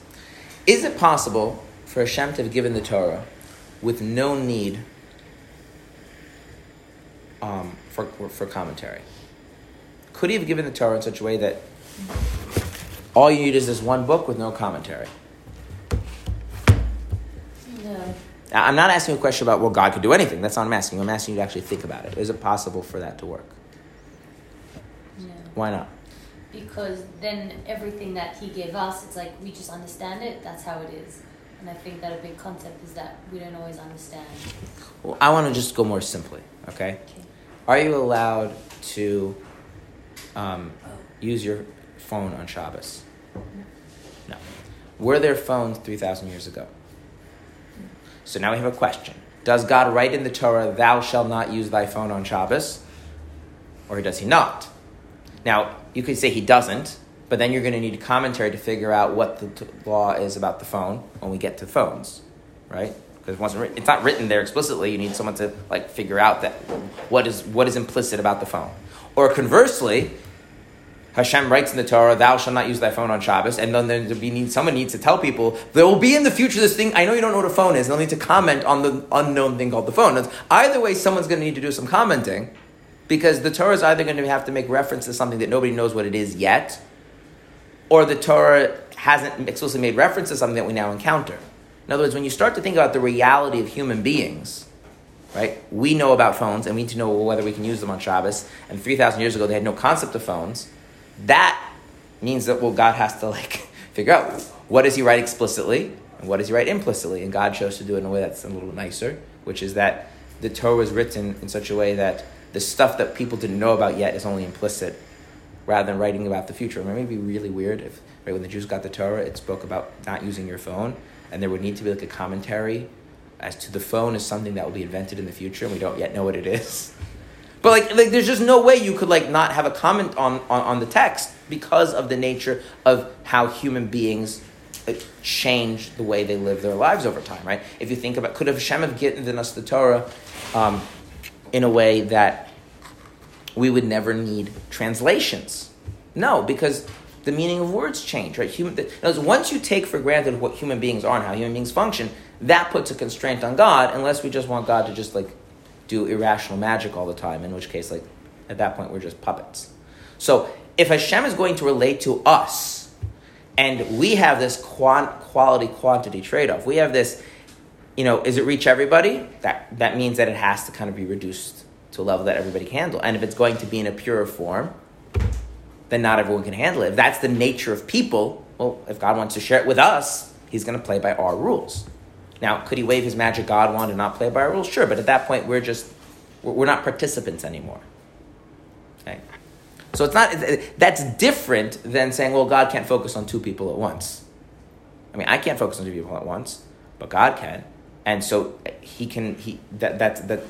Is it possible for Hashem to have given the Torah with no need um, for, for commentary? Could he have given the Torah in such a way that all you need is this one book with no commentary? No. I'm not asking a question about, well, God could do anything. That's not what I'm asking. I'm asking you to actually think about it. Is it possible for that to work? No. Why not? Because then everything that he gave us, it's like we just understand it, that's how it is. And I think that a big concept is that we don't always understand. Well, I want to just go more simply, okay? Okay. Are you allowed to um, use your phone on Shabbos? No. Were there phones 3,000 years ago? So now we have a question. Does God write in the Torah, thou shalt not use thy phone on Shabbos? Or does he not? Now, you could say he doesn't, but then you're going to need commentary to figure out what the t- law is about the phone when we get to phones, right? Because it wasn't it's not written there explicitly. You need someone to like figure out that what is what is implicit about the phone. Or conversely, Hashem writes in the Torah, "Thou shalt not use thy phone on Shabbos," and then there be need, someone needs to tell people there will be in the future this thing. I know you don't know what a phone is. They'll need to comment on the unknown thing called the phone. Either way, someone's going to need to do some commenting because the Torah is either going to have to make reference to something that nobody knows what it is yet, or the Torah hasn't explicitly made reference to something that we now encounter. In other words, when you start to think about the reality of human beings, right? We know about phones and we need to know whether we can use them on Shabbos. And 3,000 years ago, they had no concept of phones. That means that, well, God has to like figure out what does he write explicitly and what does he write implicitly. And God chose to do it in a way that's a little nicer, which is that the Torah was written in such a way that the stuff that people didn't know about yet is only implicit rather than writing about the future. It may be really weird if, right, when the Jews got the Torah, it spoke about not using your phone, and there would need to be like a commentary as to the phone is something that will be invented in the future, and we don't yet know what it is. But like, like there's just no way you could like not have a comment on, on, on the text because of the nature of how human beings change the way they live their lives over time, right? If you think about, could have Hashem have given us the Torah um, in a way that we would never need translations? No, because the meaning of words change, right? Human, other words, once you take for granted what human beings are and how human beings function, that puts a constraint on God, unless we just want God to just like do irrational magic all the time, in which case, like, at that point, we're just puppets. So, if Hashem is going to relate to us, and we have this quant- quality quantity trade off, we have this, you know, is it reach everybody? That, that means that it has to kind of be reduced to a level that everybody can handle. And if it's going to be in a purer form, then not everyone can handle it. If that's the nature of people, well, if God wants to share it with us, he's going to play by our rules. Now, could he wave his magic God wand and not play by our rules? Sure, but at that point, we're just we're not participants anymore. Okay, so it's not that's different than saying, well, God can't focus on two people at once. I mean, I can't focus on two people at once, but God can, and so he can. He that that that.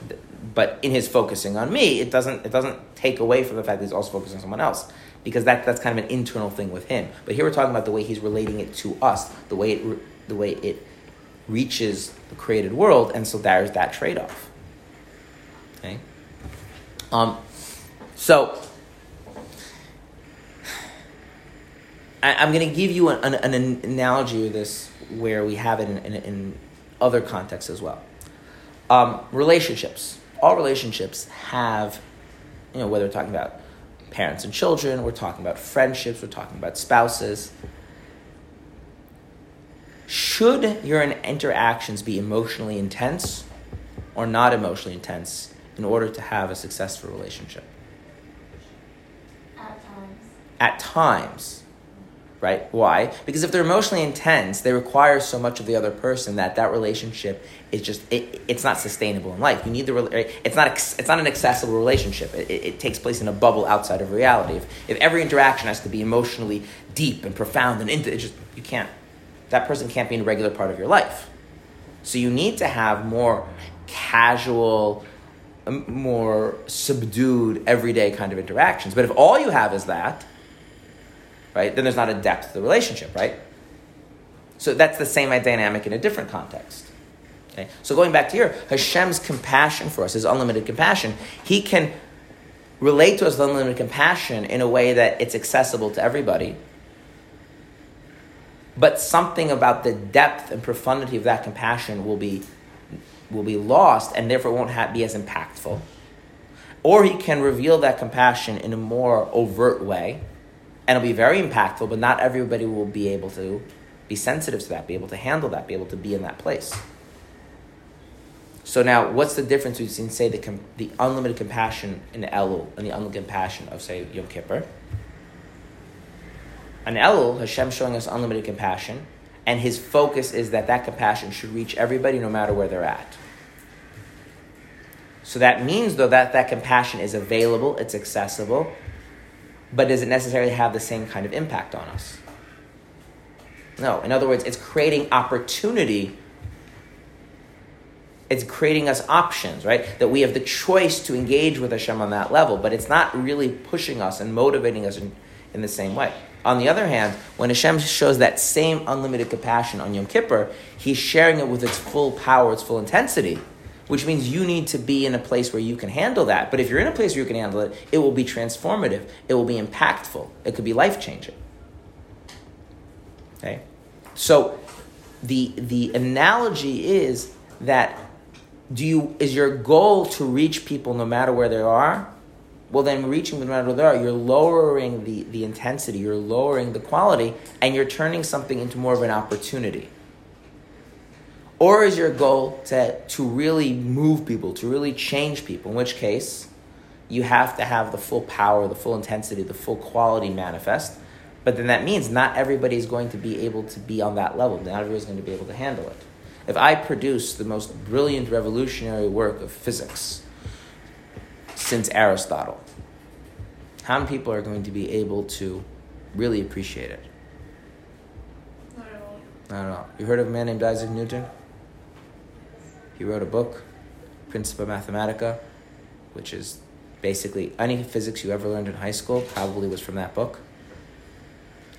But in his focusing on me, it doesn't it doesn't take away from the fact that he's also focusing on someone else because that that's kind of an internal thing with him. But here we're talking about the way he's relating it to us, the way it the way it reaches the created world, and so there's that trade off. Okay? Um, so, I, am going to give you an, an, an, analogy of this where we have it in, in, in other contexts as well. Um, relationships. All relationships have, you know, whether we're talking about parents and children, we're talking about friendships, we're talking about spouses. Should your interactions be emotionally intense or not emotionally intense in order to have a successful relationship? At times. At times right? Why? Because if they're emotionally intense, they require so much of the other person that that relationship is just it, it's not sustainable in life. You need the it's not it's not an accessible relationship. It, it, it takes place in a bubble outside of reality. If, if every interaction has to be emotionally deep and profound and into it just you can't that person can't be a regular part of your life. So you need to have more casual um, more subdued everyday kind of interactions. But if all you have is that, right? Then there's not a depth to the relationship, right? So that's the same dynamic in a different context. Okay? So going back to here, Hashem's compassion for us, his unlimited compassion, he can relate to us with unlimited compassion in a way that it's accessible to everybody. But something about the depth and profundity of that compassion will be, will be lost and therefore won't have, be as impactful. Or he can reveal that compassion in a more overt way and it'll be very impactful, but not everybody will be able to be sensitive to that, be able to handle that, be able to be in that place. So now, what's the difference between, say, the, com- the unlimited compassion in Elul and the unlimited compassion of, say, Yom Kippur? On Elul, Hashem showing us unlimited compassion, and his focus is that that compassion should reach everybody no matter where they're at. So that means, though, that that compassion is available, it's accessible, but does it necessarily have the same kind of impact on us? No. In other words, it's creating opportunity. It's creating us options, right? That we have the choice to engage with Hashem on that level, but it's not really pushing us and motivating us in, in the same way. On the other hand, when Hashem shows that same unlimited compassion on Yom Kippur, He's sharing it with its full power, its full intensity which means you need to be in a place where you can handle that. But if you're in a place where you can handle it, it will be transformative, it will be impactful, it could be life changing. Okay? So the, the analogy is that do you, is your goal to reach people no matter where they are? Well, then reaching no matter where they are, you're lowering the, the intensity, you're lowering the quality, and you're turning something into more of an opportunity. Or is your goal to, to really move people, to really change people, in which case you have to have the full power, the full intensity, the full quality manifest. But then that means not everybody is going to be able to be on that level. Not everybody's going to be able to handle it. If I produce the most brilliant revolutionary work of physics since Aristotle, how many people are going to be able to really appreciate it? Not at all. I don't know. You heard of a man named Isaac Newton? He wrote a book, Principia Mathematica, which is basically any physics you ever learned in high school probably was from that book.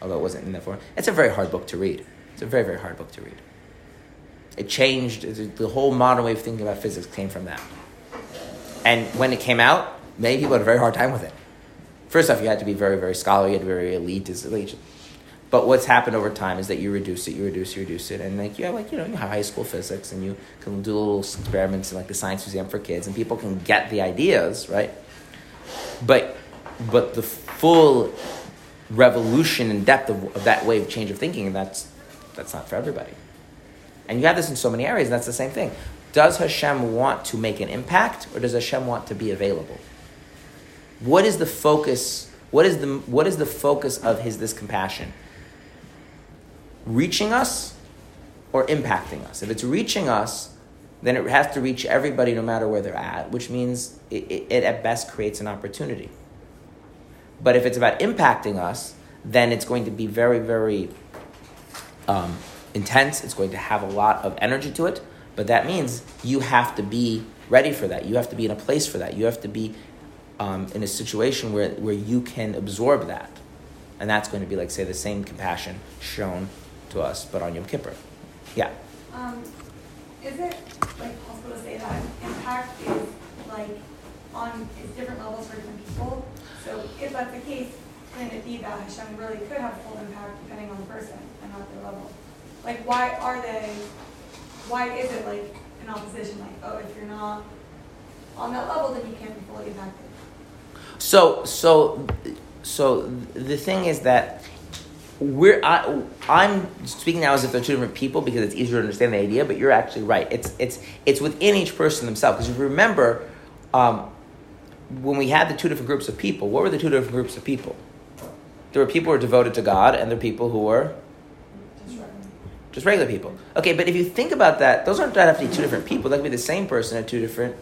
Although it wasn't in that form. It's a very hard book to read. It's a very, very hard book to read. It changed, the whole modern way of thinking about physics came from that. And when it came out, many people had a very hard time with it. First off, you had to be very, very scholarly, you had to be very elite. But what's happened over time is that you reduce it, you reduce, you reduce it, and like you have like you know you have high school physics, and you can do little experiments in like the science museum for kids, and people can get the ideas, right? But but the full revolution and depth of, of that way of change of thinking, that's that's not for everybody. And you have this in so many areas, and that's the same thing. Does Hashem want to make an impact, or does Hashem want to be available? What is the focus? What is the what is the focus of his this compassion? Reaching us or impacting us. If it's reaching us, then it has to reach everybody no matter where they're at, which means it, it, it, at best creates an opportunity. But if it's about impacting us, then it's going to be very, very um, intense. It's going to have a lot of energy to it. But that means you have to be ready for that. You have to be in a place for that. You have to be um, in a situation where, where you can absorb that. And that's going to be like, say, the same compassion shown to us, but on Yom Kippur. Yeah. Um, is it like possible to say that impact is like on, is different levels for different people? So if that's the case, can it be that Hashem really could have full impact depending on the person and not their level? Like, why are they, why is it like an opposition, like, oh, if you're not on that level, then you can't be fully impacted? So, so, so the thing is that we're I, I'm speaking now as if they're two different people because it's easier to understand the idea. But you're actually right. It's it's it's within each person themselves. Because if you remember, um, when we had the two different groups of people, what were the two different groups of people? There were people who were devoted to God, and there were people who were Just regular. people. Okay, but if you think about that, those aren't be two different people. That could be the same person at two different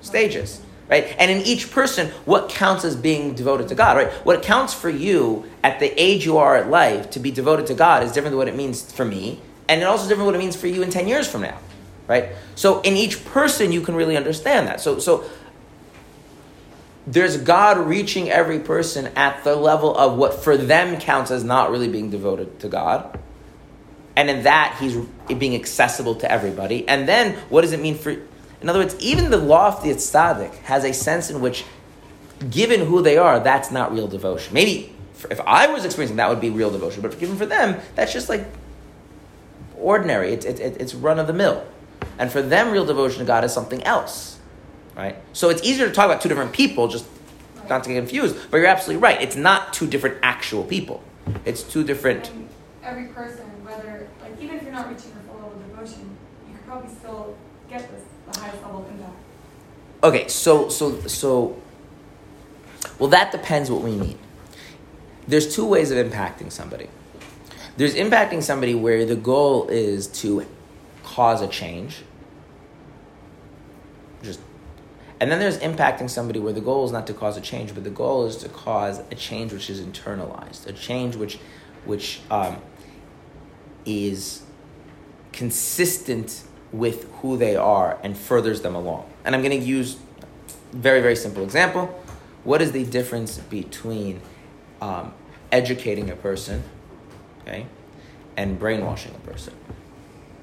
stages, right? And in each person, what counts as being devoted to God, right? What counts for you at the age you are at life to be devoted to God is different than what it means for me, and it also different what it means for you in ten years from now, right? So in each person, you can really understand that. So so there's God reaching every person at the level of what for them counts as not really being devoted to God. And in that, he's being accessible to everybody. And then, what does it mean for, in other words, even the loftiest tzaddik has a sense in which, given who they are, that's not real devotion. Maybe if I was experiencing that would be real devotion, but given for them, that's just like ordinary. It's, it, it, it's run of the mill. And for them, real devotion to God is something else, right? So it's easier to talk about two different people, just not to get confused. But you're absolutely right. It's not two different actual people. It's two different. And every person, whether, like, even if you're not reaching your full level of devotion, you could probably still get this, Okay, so so so. Well, that depends what we mean. There's two ways of impacting somebody. There's impacting somebody where the goal is to cause a change. Just, and then there's impacting somebody where the goal is not to cause a change, but the goal is to cause a change which is internalized, a change which, which um, is consistent with who they are and furthers them along. And I'm going to use very very simple example. What is the difference between um, educating a person, okay, and brainwashing a person?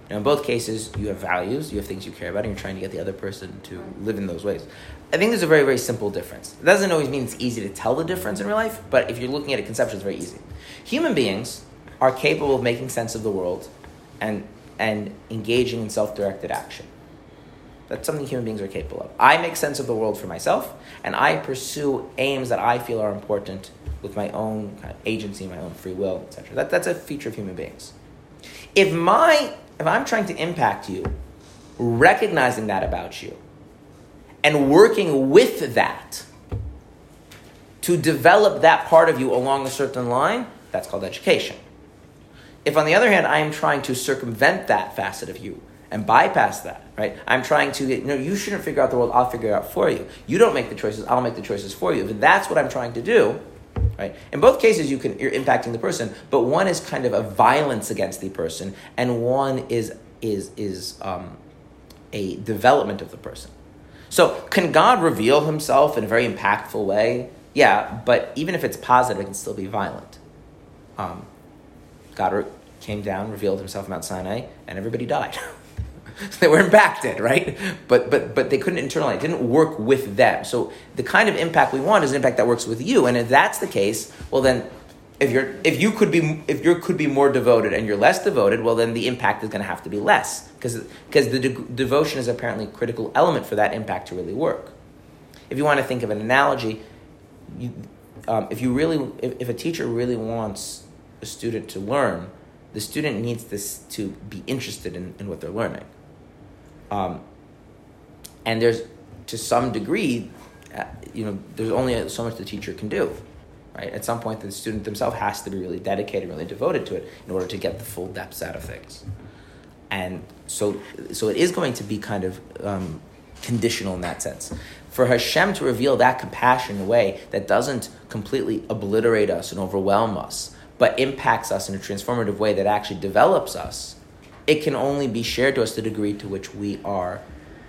Now, in both cases, you have values, you have things you care about, and you're trying to get the other person to live in those ways. I think there's a very, very simple difference. It doesn't always mean it's easy to tell the difference in real life, but if you're looking at it conceptually, it's very easy. Human beings are capable of making sense of the world and, and engaging in self directed action. That's something human beings are capable of. I make sense of the world for myself, and I pursue aims that I feel are important with my own kind of agency, my own free will, etc. That, that's a feature of human beings. If my if I'm trying to impact you, recognizing that about you, and working with that to develop that part of you along a certain line, that's called education. If, on the other hand, I am trying to circumvent that facet of you and bypass that, right? I'm trying to get, no, you shouldn't figure out the world, I'll figure it out for you. You don't make the choices, I'll make the choices for you. If that's what I'm trying to do, right? In both cases, you can, you're impacting the person, but one is kind of a violence against the person, and one is, is, is um, a development of the person. So, can God reveal himself in a very impactful way? Yeah, but even if it's positive, it can still be violent. Um, God came down, revealed himself Mount Sinai, and everybody died. So they were impacted, right? But but but they couldn't internalize. It didn't work with them. So the kind of impact we want is an impact that works with you. And if that's the case, well then, if you're if you could be if you could be more devoted and you're less devoted, well then the impact is going to have to be less because because the de- devotion is apparently a critical element for that impact to really work. If you want to think of an analogy, you, um, if you really if, if a teacher really wants a student to learn, the student needs this to be interested in, in what they're learning. Um, and there's, to some degree, uh, you know, there's only so much the teacher can do, right? At some point, the student themselves has to be really dedicated, really devoted to it in order to get the full depths out of things. And so, so it is going to be kind of um, conditional in that sense. For Hashem to reveal that compassion in a way that doesn't completely obliterate us and overwhelm us, but impacts us in a transformative way that actually develops us, it can only be shared to us the degree to which we are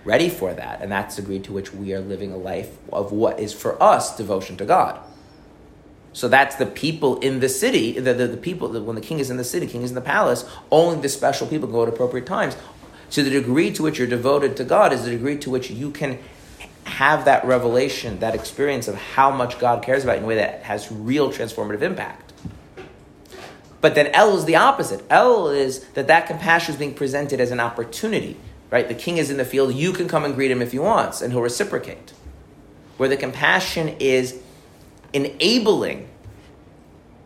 ready for that. And that's the degree to which we are living a life of what is for us devotion to God. So that's the people in the city, the, the, the people, the, when the king is in the city, king is in the palace, only the special people go at appropriate times So the degree to which you're devoted to God is the degree to which you can have that revelation, that experience of how much God cares about you in a way that has real transformative impact. But then Elul is the opposite. Elul is that that compassion is being presented as an opportunity, right? The king is in the field. You can come and greet him if he wants, and he'll reciprocate. Where the compassion is enabling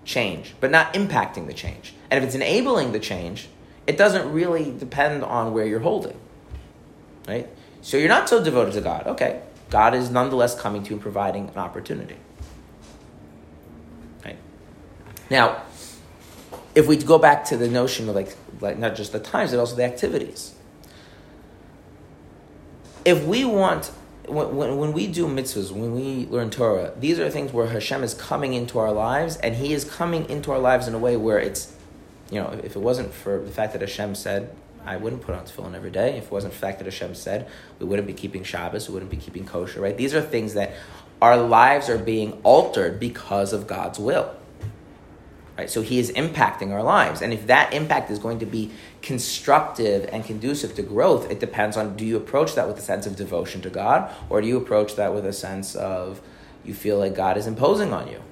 change, but not impacting the change. And if it's enabling the change, it doesn't really depend on where you're holding, right? So you're not so devoted to God. Okay, God is nonetheless coming to you and providing an opportunity. Right? Now, if we go back to the notion of like, like not just the times, but also the activities. If we want, when, when, we do mitzvahs, when we learn Torah, these are things where Hashem is coming into our lives, and He is coming into our lives in a way where it's, you know, if it wasn't for the fact that Hashem said, I wouldn't put on tefillin every day. If it wasn't for the fact that Hashem said, we wouldn't be keeping Shabbos, we wouldn't be keeping kosher, right? These are things that our lives are being altered because of God's will. Right? So he is impacting our lives. And if that impact is going to be constructive and conducive to growth, it depends on do you approach that with a sense of devotion to God or do you approach that with a sense of you feel like God is imposing on you?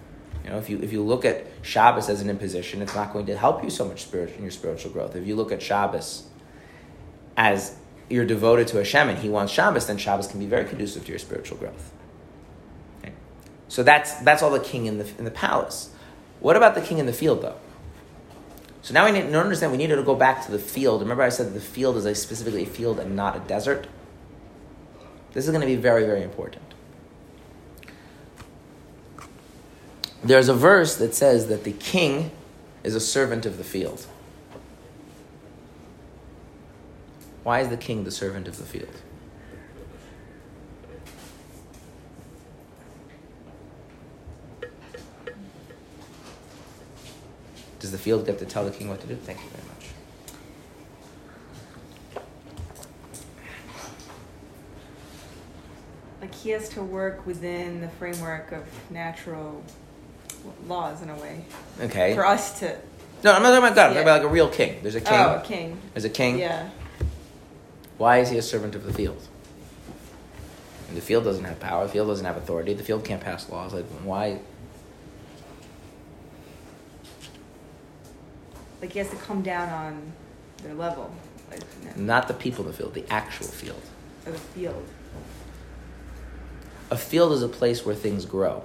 You know, if you if you look at Shabbos as an imposition, it's not going to help you so much spirit in your spiritual growth. If you look at Shabbos as you're devoted to Hashem and He wants Shabbos, then Shabbos can be very conducive to your spiritual growth. So that's that's all the king in the in the palace. What about the king in the field, though? So now we need to understand we need to go back to the field. Remember, I said the field is a specifically a field and not a desert. This is going to be very, very important. There's a verse that says that the king is a servant of the field. Why is the king the servant of the field? Does the field get to tell the king what to do? Thank you very much. Like he has to work within the framework of natural laws in a way. Okay. For us to. No, I'm not talking about God. I'm Yeah. talking about like a real king. There's a king. Oh, a king. There's a king. Yeah. Why is he a servant of the field? And the field doesn't have power. The field doesn't have authority. The field can't pass laws. Like why? Like he has to come down on their level. Like, you know, Not the people in the field. The actual field. of the field. A field is a place where things grow.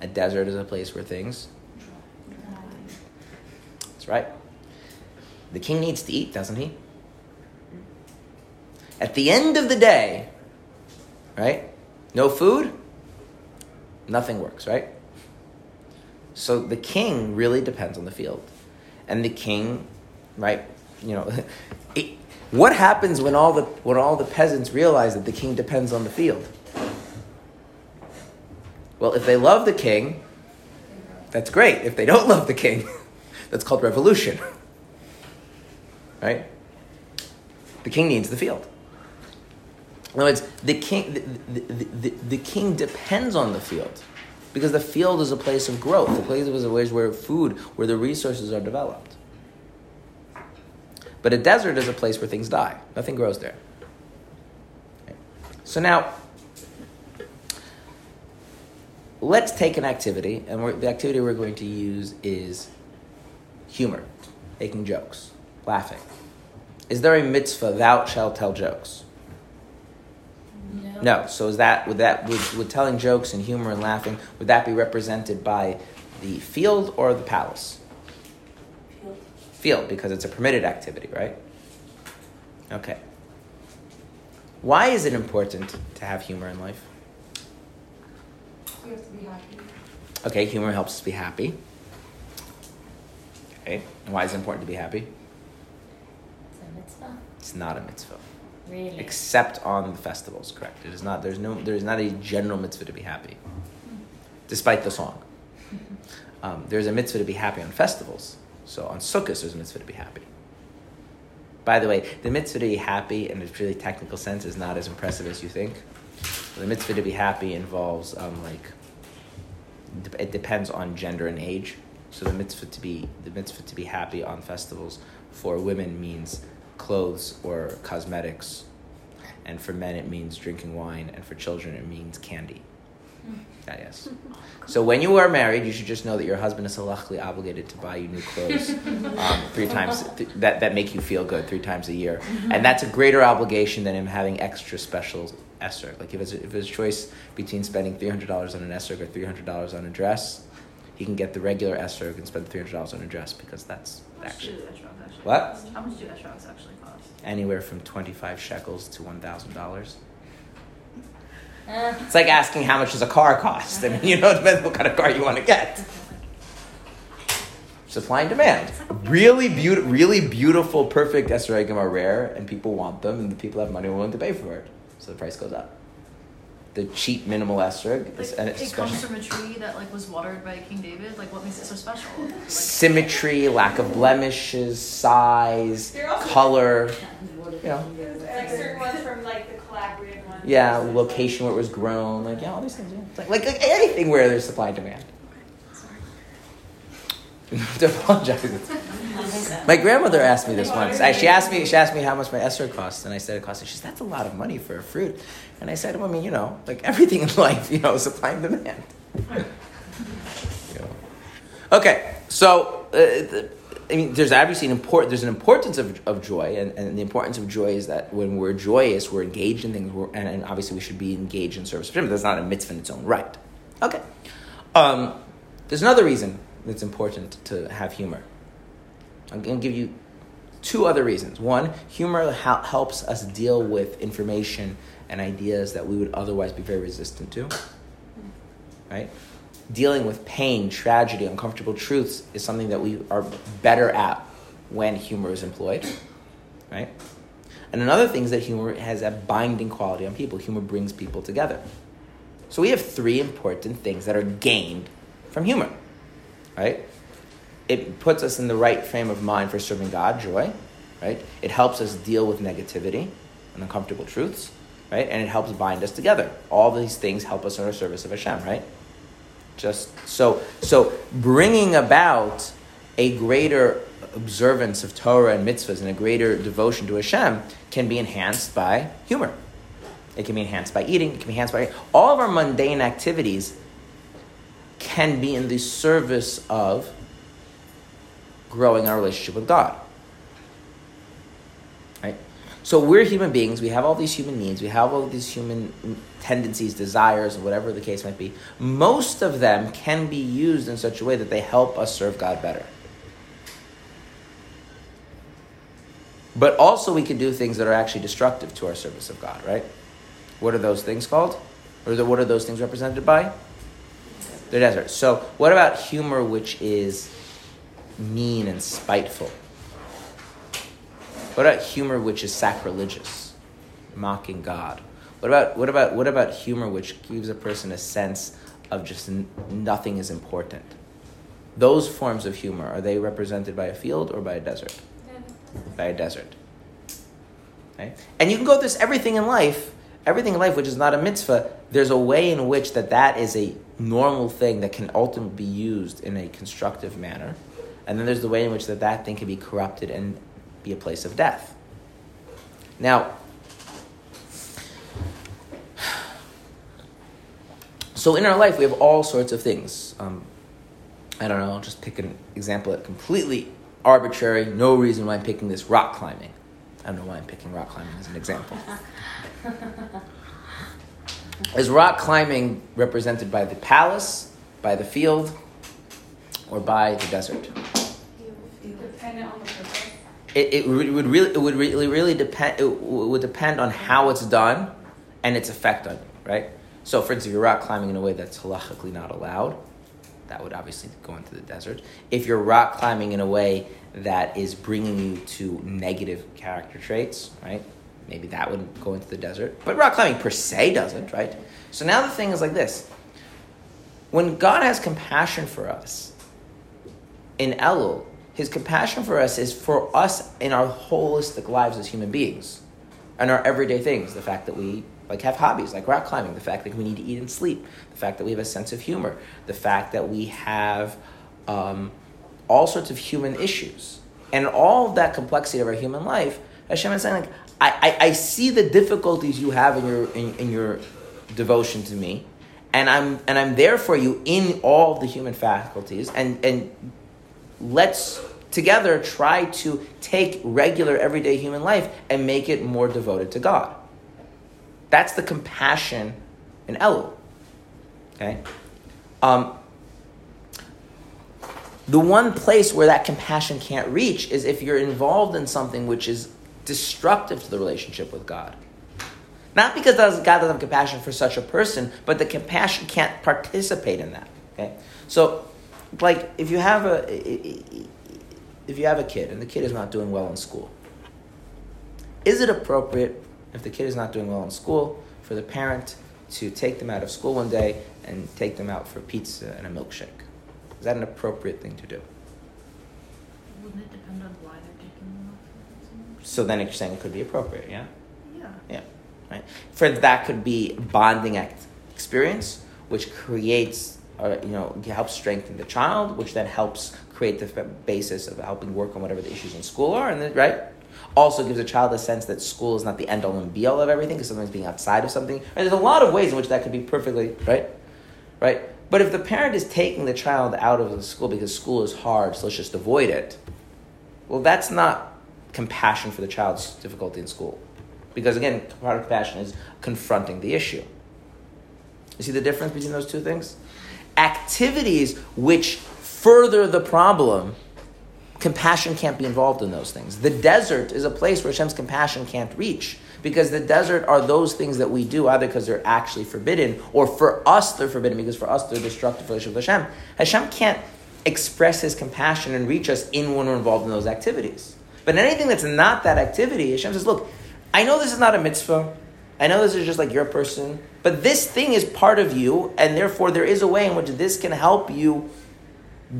A desert is a place where things. That's right. The king needs to eat, doesn't he? Mm-hmm. At the end of the day, right? No food, nothing works, right? So the king really depends on the field. And the king, right, you know, it, what happens when all the when all the peasants realize that the king depends on the field? Well, if they love the king, that's great. If they don't love the king, that's called revolution. Right? The king needs the field. In other words, the king, the, the, the, the king depends on the field because the field is a place of growth. The place is a place where food, where the resources are developed. But a desert is a place where things die. Nothing grows there. Okay. So now, let's take an activity, and the activity we're going to use is humor, making jokes, laughing. Is there a mitzvah, thou shalt tell jokes? No. No. So is that would that would, would telling jokes and humor and laughing would that be represented by the field or the palace? Field. Field because it's a permitted activity, right? Okay. Why is it important to have humor in life? You have to be happy. Okay, humor helps us be happy. Okay, and why is it important to be happy? It's a mitzvah. It's not a mitzvah, Really? except on the festivals. Correct. It is not. There's no. There is not a general mitzvah to be happy, despite the song. Um, there's a mitzvah to be happy on festivals. So on Sukkot, there's a mitzvah to be happy. By the way, the mitzvah to be happy in a really technical sense is not as impressive as you think. The mitzvah to be happy involves um, like it depends on gender and age. So the mitzvah to be the mitzvah to be happy on festivals for women means clothes or cosmetics. And for men, it means drinking wine. And for children, it means candy. That yes. So when you are married, you should just know that your husband is halachically obligated to buy you new clothes um, three times th- that, that make you feel good three times a year, and that's a greater obligation than him having extra special esrog. Like if it's if it's a choice between spending three hundred dollars on an esrog or three hundred dollars on a dress, he can get the regular esrog and spend three hundred dollars on a dress because that's How much do actually etrogs actually What? How much do etrogs actually cost? anywhere from twenty five shekels to one thousand dollars. Uh, It's like asking how much does a car cost. I mean, you know, it depends what kind of car you want to get. Supply and demand. Really beautiful, really beautiful, perfect esrogim are rare, and people want them, and the people have money willing to pay for it. So the price goes up. The cheap minimal esrog is Like, it it's comes from a tree that like was watered by King David. Like, what makes it so special? Like, Symmetry, lack of blemishes, size, color. You know. Like certain ones from like the collaborative ones. Yeah, location where it was grown, like yeah, all these things. Yeah. Like, like, like anything where there's supply and demand. to apologize. My grandmother asked me this once. She asked me. She asked me how much my esrog costs, and I said it costs. She said that's a lot of money for a fruit, and I said, well, I mean, you know, like everything in life, you know, supply and demand. Okay, so uh, the, I mean, there's obviously an important. There's an importance of, of joy, and, and the importance of joy is that when we're joyous, we're engaged in things, and, and obviously we should be engaged in service. of But that's not a mitzvah in its own right. Okay, um, there's another reason that's important to have humor. I'm going to give you two other reasons. One, humor hel- helps us deal with information and ideas that we would otherwise be very resistant to. Right? Dealing with pain, tragedy, uncomfortable truths is something that we are better at when humor is employed. Right? And another thing is that humor has a binding quality on people. Humor brings people together. So we have three important things that are gained from humor. Right? it puts us in the right frame of mind for serving God, joy, right? It helps us deal with negativity and uncomfortable truths, right? And it helps bind us together. All these things help us in our service of Hashem, right? Just so, so bringing about a greater observance of Torah and mitzvahs and a greater devotion to Hashem can be enhanced by humor. It can be enhanced by eating. It can be enhanced by all of our mundane activities. Can be in the service of growing our relationship with God. Right? So we're human beings, we have all these human needs, we have all these human tendencies, desires, whatever the case might be. Most of them can be used in such a way that they help us serve God better. But also we can do things that are actually destructive to our service of God, right? What are those things called? Or what are those things represented by? The desert. So what about humor which is mean and spiteful? What about humor which is sacrilegious, mocking God? What about what about what about humor which gives a person a sense of just n- nothing is important? Those forms of humor are they represented by a field or by a desert? By a desert. Right? And you can go through this everything in life, everything in life which is not a mitzvah. There's a way in which that that is a normal thing that can ultimately be used in a constructive manner. And then there's the way in which that, that thing can be corrupted and be a place of death. Now, so in our life, we have all sorts of things. Um, I don't know, I'll just pick an example that completely arbitrary, no reason why I'm picking this rock climbing. I don't know why I'm picking rock climbing as an example. Is rock climbing represented by the palace, by the field, or by the desert? Dependent on the purpose. It, it would would really it would really really depend it would depend on how it's done and its effect on you, right? So, for instance, if you're rock climbing in a way that's halachically not allowed, that would obviously go into the desert. If you're rock climbing in a way that is bringing you to negative character traits, right? Maybe that would go into the desert. But rock climbing per se doesn't, right? So now the thing is like this. When God has compassion for us in Elul, his compassion for us is for us in our holistic lives as human beings and our everyday things. The fact that we like have hobbies like rock climbing, the fact that we need to eat and sleep, the fact that we have a sense of humor, the fact that we have um, all sorts of human issues. And all that complexity of our human life Hashem is saying like, I, I, I see the difficulties you have in your in, in your devotion to me, and I'm and I'm there for you in all the human faculties, and and let's together try to take regular everyday human life and make it more devoted to God. That's the compassion in Elul. Okay? Um, the one place where that compassion can't reach is if you're involved in something which is destructive to the relationship with God. Not because God doesn't have compassion for such a person, but the compassion can't participate in that. Okay? So, like, if you have a if you have a kid and the kid is not doing well in school, is it appropriate if the kid is not doing well in school for the parent to take them out of school one day and take them out for pizza and a milkshake? Is that an appropriate thing to do? Wouldn't it depend on why they're taking them off? So then you're saying it could be appropriate, yeah? Yeah. Yeah. Right? For that could be bonding act experience, which creates, uh, you know, helps strengthen the child, which then helps create the basis of helping work on whatever the issues in school are, and then, right? Also gives a child a sense that school is not the end all and be all of everything, because sometimes being outside of something. Right? There's a lot of ways in which that could be perfectly right, right. But if the parent is taking the child out of the school because school is hard, so let's just avoid it. Well, that's not compassion for the child's difficulty in school, because again, part of compassion is confronting the issue. You see the difference between those two things? Activities which further the problem, compassion can't be involved in those things. The desert is a place where Hashem's compassion can't reach because the desert are those things that we do either because they're actually forbidden or for us they're forbidden because for us they're destructive for Hashem. Hashem can't express his compassion and reach us in when we're involved in those activities. But anything that's not that activity, Hashem says, look, I know this is not a mitzvah. I know this is just like your person, but this thing is part of you, and therefore there is a way in which this can help you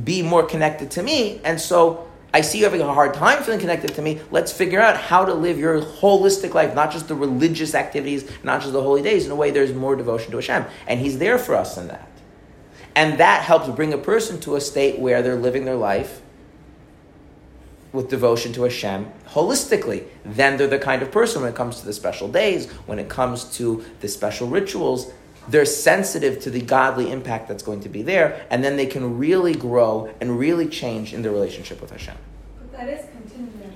be more connected to me. And so I see you having a hard time feeling connected to me. Let's figure out how to live your holistic life, not just the religious activities, not just the holy days, in a way there's more devotion to Hashem. And He's there for us in that. And that helps bring a person to a state where they're living their life with devotion to Hashem holistically. Then they're the kind of person when it comes to the special days, when it comes to the special rituals, they're sensitive to the godly impact that's going to be there, and then they can really grow and really change in their relationship with Hashem. But that is contingent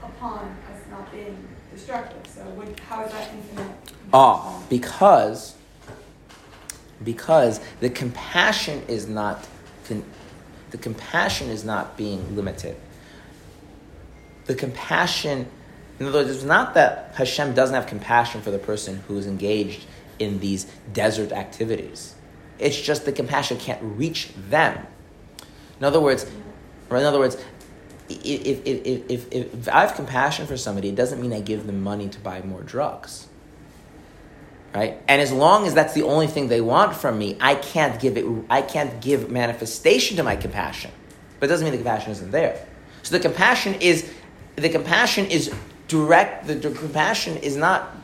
upon us not being destructive. So would, how is that infinite? Ah, because because the compassion is not con, the compassion is not being limited. The compassion, in other words, it's not that Hashem doesn't have compassion for the person who is engaged in these desert activities. It's just the compassion can't reach them. In other words, or in other words, if, if, if, if, if I have compassion for somebody, it doesn't mean I give them money to buy more drugs. Right? And as long as that's the only thing they want from me, I can't give it I can't give manifestation to my compassion. But it doesn't mean the compassion isn't there. So the compassion is the compassion is direct the, the compassion is not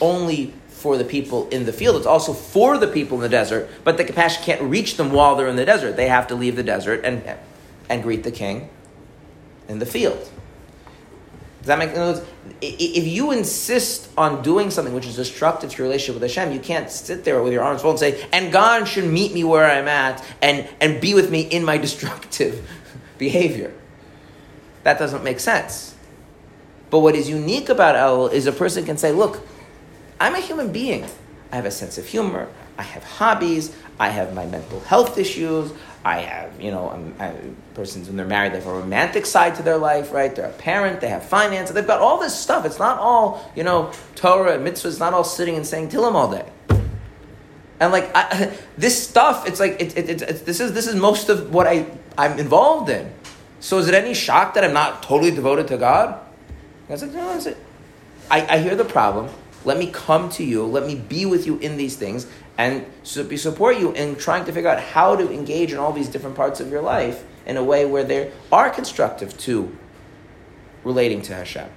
only for the people in the field. It's also for the people in the desert, but the compassion can't reach them while they're in the desert. They have to leave the desert and, and greet the king in the field. Does that make sense? If you insist on doing something which is destructive to your relationship with Hashem, you can't sit there with your arms folded and say, and God should meet me where I'm at and, and be with me in my destructive behavior. That doesn't make sense. But what is unique about Elul is a person can say, look, I'm a human being. I have a sense of humor. I have hobbies. I have my mental health issues. I have, you know, I'm, I, persons when they're married, they have a romantic side to their life, right? They're a parent. They have finance. They've got all this stuff. It's not all, you know, Torah and mitzvah. It's not all sitting and saying Tillim all day. And like I, this stuff, it's like it, it, it, this is this is most of what I I'm involved in. So is it any shock that I'm not totally devoted to God? I like, no, it? I, I hear the problem. Let me come to you. Let me be with you in these things and support you in trying to figure out how to engage in all these different parts of your life in a way where they are constructive to relating to Hashem.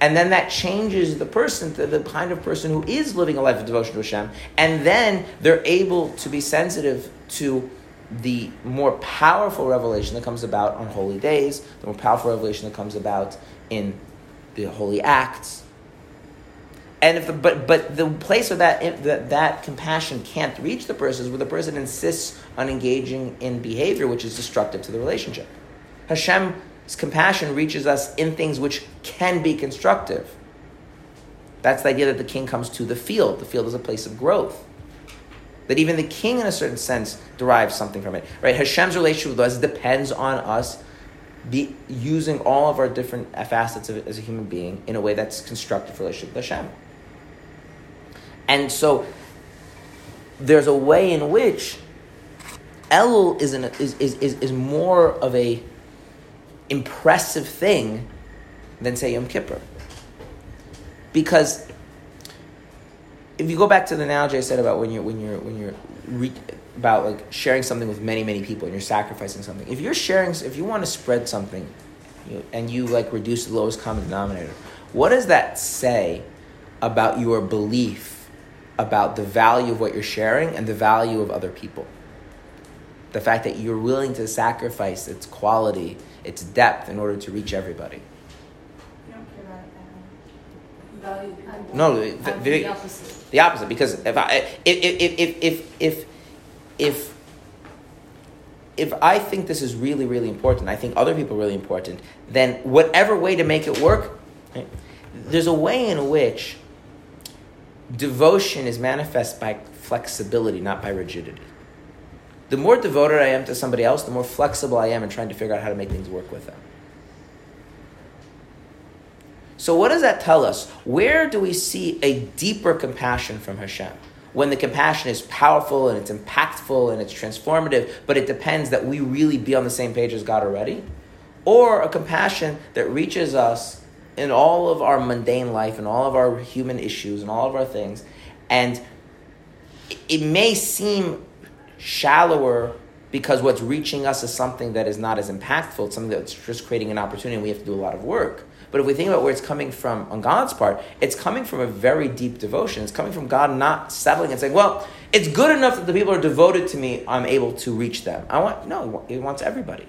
And then that changes the person to the kind of person who is living a life of devotion to Hashem. And then they're able to be sensitive to the more powerful revelation that comes about on holy days, the more powerful revelation that comes about in the holy acts. And if the, but but the place where that, that that compassion can't reach the person is where the person insists on engaging in behavior which is destructive to the relationship. Hashem's compassion reaches us in things which can be constructive. That's the idea that the king comes to the field. The field is a place of growth. That even the king, in a certain sense, derives something from it. Right? Hashem's relationship with us depends on us be using all of our different facets of it as a human being in a way that's constructive relationship with Hashem. And so there's a way in which Elul is, is, is, is, is more of a impressive thing than say Yom Kippur. Because if you go back to the analogy I said about when you're when you're when you're re- about like sharing something with many many people and you're sacrificing something. If you're sharing, if you want to spread something, you, and you like reduce the lowest common denominator, what does that say about your belief about the value of what you're sharing and the value of other people? The fact that you're willing to sacrifice its quality, its depth, in order to reach everybody. You don't care about it that much. Value. No, the, the, the opposite. the opposite. Because if I if if if if if if if I think this is really really important, I think other people are really important. Then whatever way to make it work, right, there's a way in which devotion is manifest by flexibility, not by rigidity. The more devoted I am to somebody else, the more flexible I am in trying to figure out how to make things work with them. So, what does that tell us? Where do we see a deeper compassion from Hashem? When the compassion is powerful and it's impactful and it's transformative, but it depends that we really be on the same page as God already? Or a compassion that reaches us in all of our mundane life and all of our human issues and all of our things, and it may seem shallower because what's reaching us is something that is not as impactful, it's something that's just creating an opportunity and we have to do a lot of work. But if we think about where it's coming from on God's part, it's coming from a very deep devotion. It's coming from God not settling and saying, well, it's good enough that the people are devoted to me, I'm able to reach them. I want, no, He wants everybody.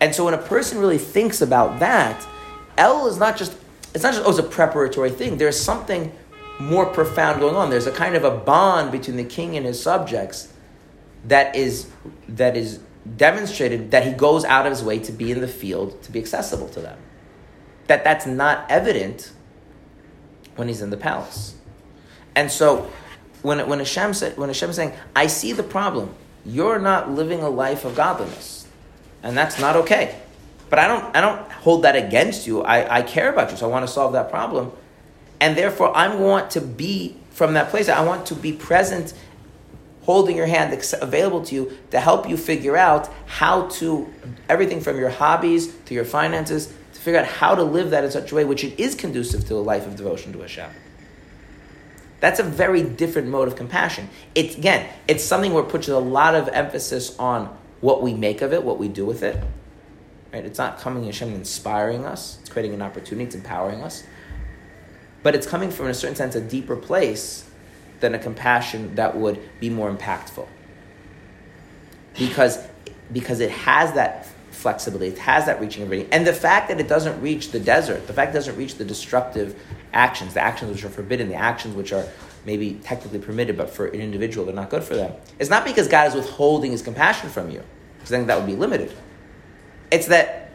And so when a person really thinks about that, Elul is not just, it's not just, oh, it's a preparatory thing. There's something more profound going on. There's a kind of a bond between the king and his subjects that is, that is demonstrated that he goes out of his way to be in the field, to be accessible to them that that's not evident when he's in the palace. And so when, when, Hashem said, when Hashem is saying, I see the problem, you're not living a life of godliness. And that's not okay. But I don't, I don't hold that against you. I, I care about you, so I want to solve that problem. And therefore, I want to be from that place. I want to be present, holding your hand available to you to help you figure out how to, everything from your hobbies to your finances figure out how to live that in such a way which it is conducive to a life of devotion to Hashem. That's a very different mode of compassion. It's again, it's something where it puts a lot of emphasis on what we make of it, what we do with it. Right? It's not coming Hashem inspiring us. It's creating an opportunity. It's empowering us. But it's coming from, in a certain sense, a deeper place than a compassion that would be more impactful. Because, because it has that flexibility. It has that reaching everybody. And the fact that it doesn't reach the desert, the fact it doesn't reach the destructive actions, the actions which are forbidden, the actions which are maybe technically permitted, but for an individual they're not good for them. It's not because God is withholding his compassion from you, because then that would be limited. It's that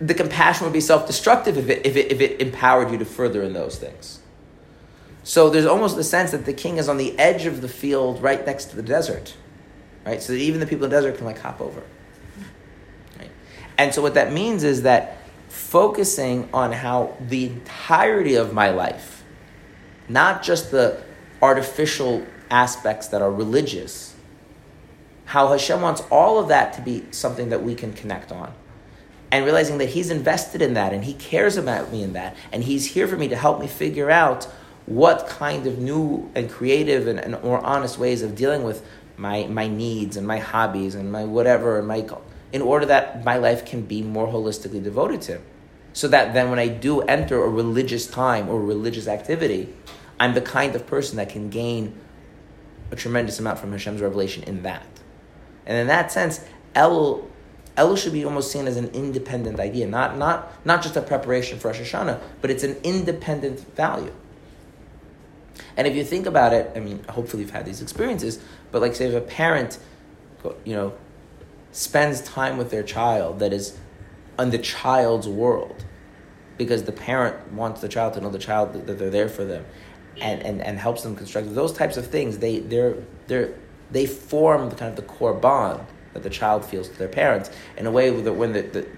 the compassion would be self-destructive if it, if it, if it empowered you to further in those things. So there's almost the sense that the king is on the edge of the field right next to the desert. Right? So that even the people in the desert can like hop over. And so what that means is that focusing on how the entirety of my life, not just the artificial aspects that are religious, how Hashem wants all of that to be something that we can connect on. And realizing that He's invested in that and He cares about me in that, and He's here for me to help me figure out what kind of new and creative and, and more honest ways of dealing with my, my needs and my hobbies and my whatever and my in order that my life can be more holistically devoted to Him. So that then when I do enter a religious time or religious activity, I'm the kind of person that can gain a tremendous amount from Hashem's revelation in that. And in that sense, El Elul should be almost seen as an independent idea, not, not, not just a preparation for Rosh Hashanah, but it's an independent value. And if you think about it, I mean, hopefully you've had these experiences, but like say if a parent, you know, spends time with their child that is on the child's world, because the parent wants the child to know the child that they're there for them, and, and, and helps them construct those types of things. They they're they're they form the kind of the core bond that the child feels to their parents in a way that when the, the you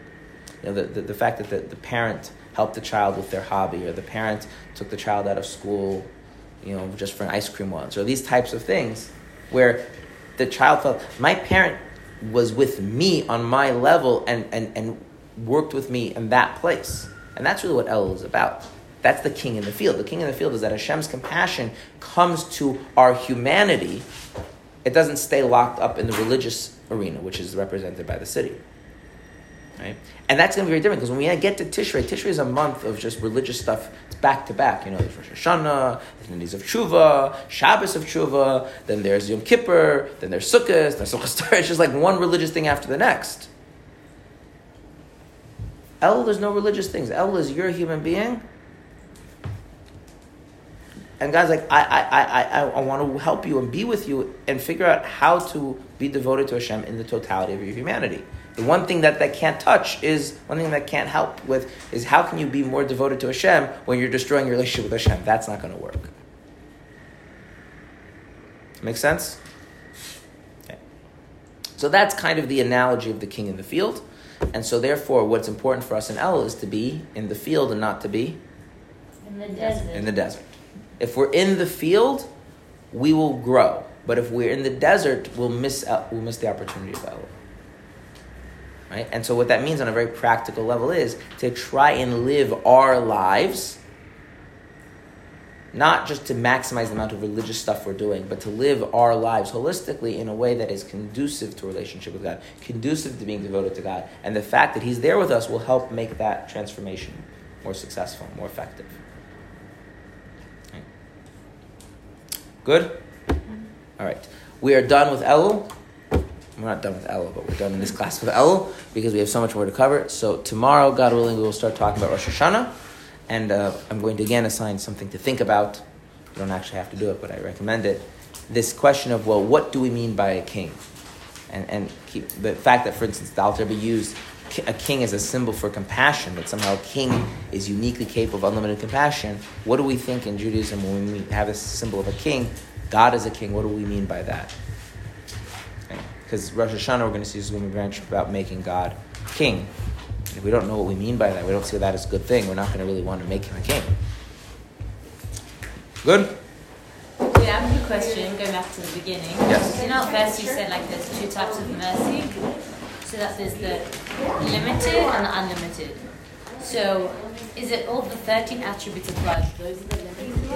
know the, the, the fact that the, the parent helped the child with their hobby or the parent took the child out of school you know just for an ice cream once or these types of things where the child felt my parent was with me on my level and, and, and worked with me in that place. And that's really what Elul is about. That's the king in the field. The king in the field is that Hashem's compassion comes to our humanity. It doesn't stay locked up in the religious arena, which is represented by the city. Right? And that's going to be very different because when we get to Tishrei, Tishrei is a month of just religious stuff. It's back to back. You know, there's Rosh Hashanah, there's the days of Tshuva, Shabbos of Tshuva, then there's Yom Kippur, then there's Sukkot, there's Sukkot It's just like one religious thing after the next. Elul, there's no religious things. Elul is you're a human being, and God's like, I, I, I, I, I want to help you and be with you and figure out how to be devoted to Hashem in the totality of your humanity. The one thing that that can't touch is one thing that can't help with is how can you be more devoted to Hashem when you're destroying your relationship with Hashem? That's not going to work. Make sense? Okay. So that's kind of the analogy of the king in the field. And so therefore what's important for us in Elul is to be in the field and not to be in the desert. In the desert. If we're in the field, we will grow. But if we're in the desert, we'll miss out, we'll miss the opportunity of Elul. Right? And so what that means on a very practical level is to try and live our lives not just to maximize the amount of religious stuff we're doing, but to live our lives holistically in a way that is conducive to relationship with God, conducive to being devoted to God. And the fact that He's there with us will help make that transformation more successful, more effective. Good? All right. We are done with Elul. We're not done with Elul, but we're done in this class with Elul because we have so much more to cover. So tomorrow, God willing, we will start talking about Rosh Hashanah. And uh, I'm going to again assign something to think about. You don't actually have to do it, but I recommend it. This question of, well, what do we mean by a king? And, and keep, the fact that, for instance, the Alter Rebbe used a king as a symbol for compassion, that somehow a king is uniquely capable of unlimited compassion. What do we think in Judaism when we have a symbol of a king? God is a king. What do we mean by that? Because. Rosh Hashanah, we're going to see is going to branch about making God king. And if we don't know what we mean by that, we don't see that as a good thing, we're not going to really want to make him a king. Good? Yeah, I have a question going back to the beginning. Yes. You know, first you said like there's two types of mercy. So that there's the limited and the unlimited. So is it all the 13 attributes of God? Those are the limited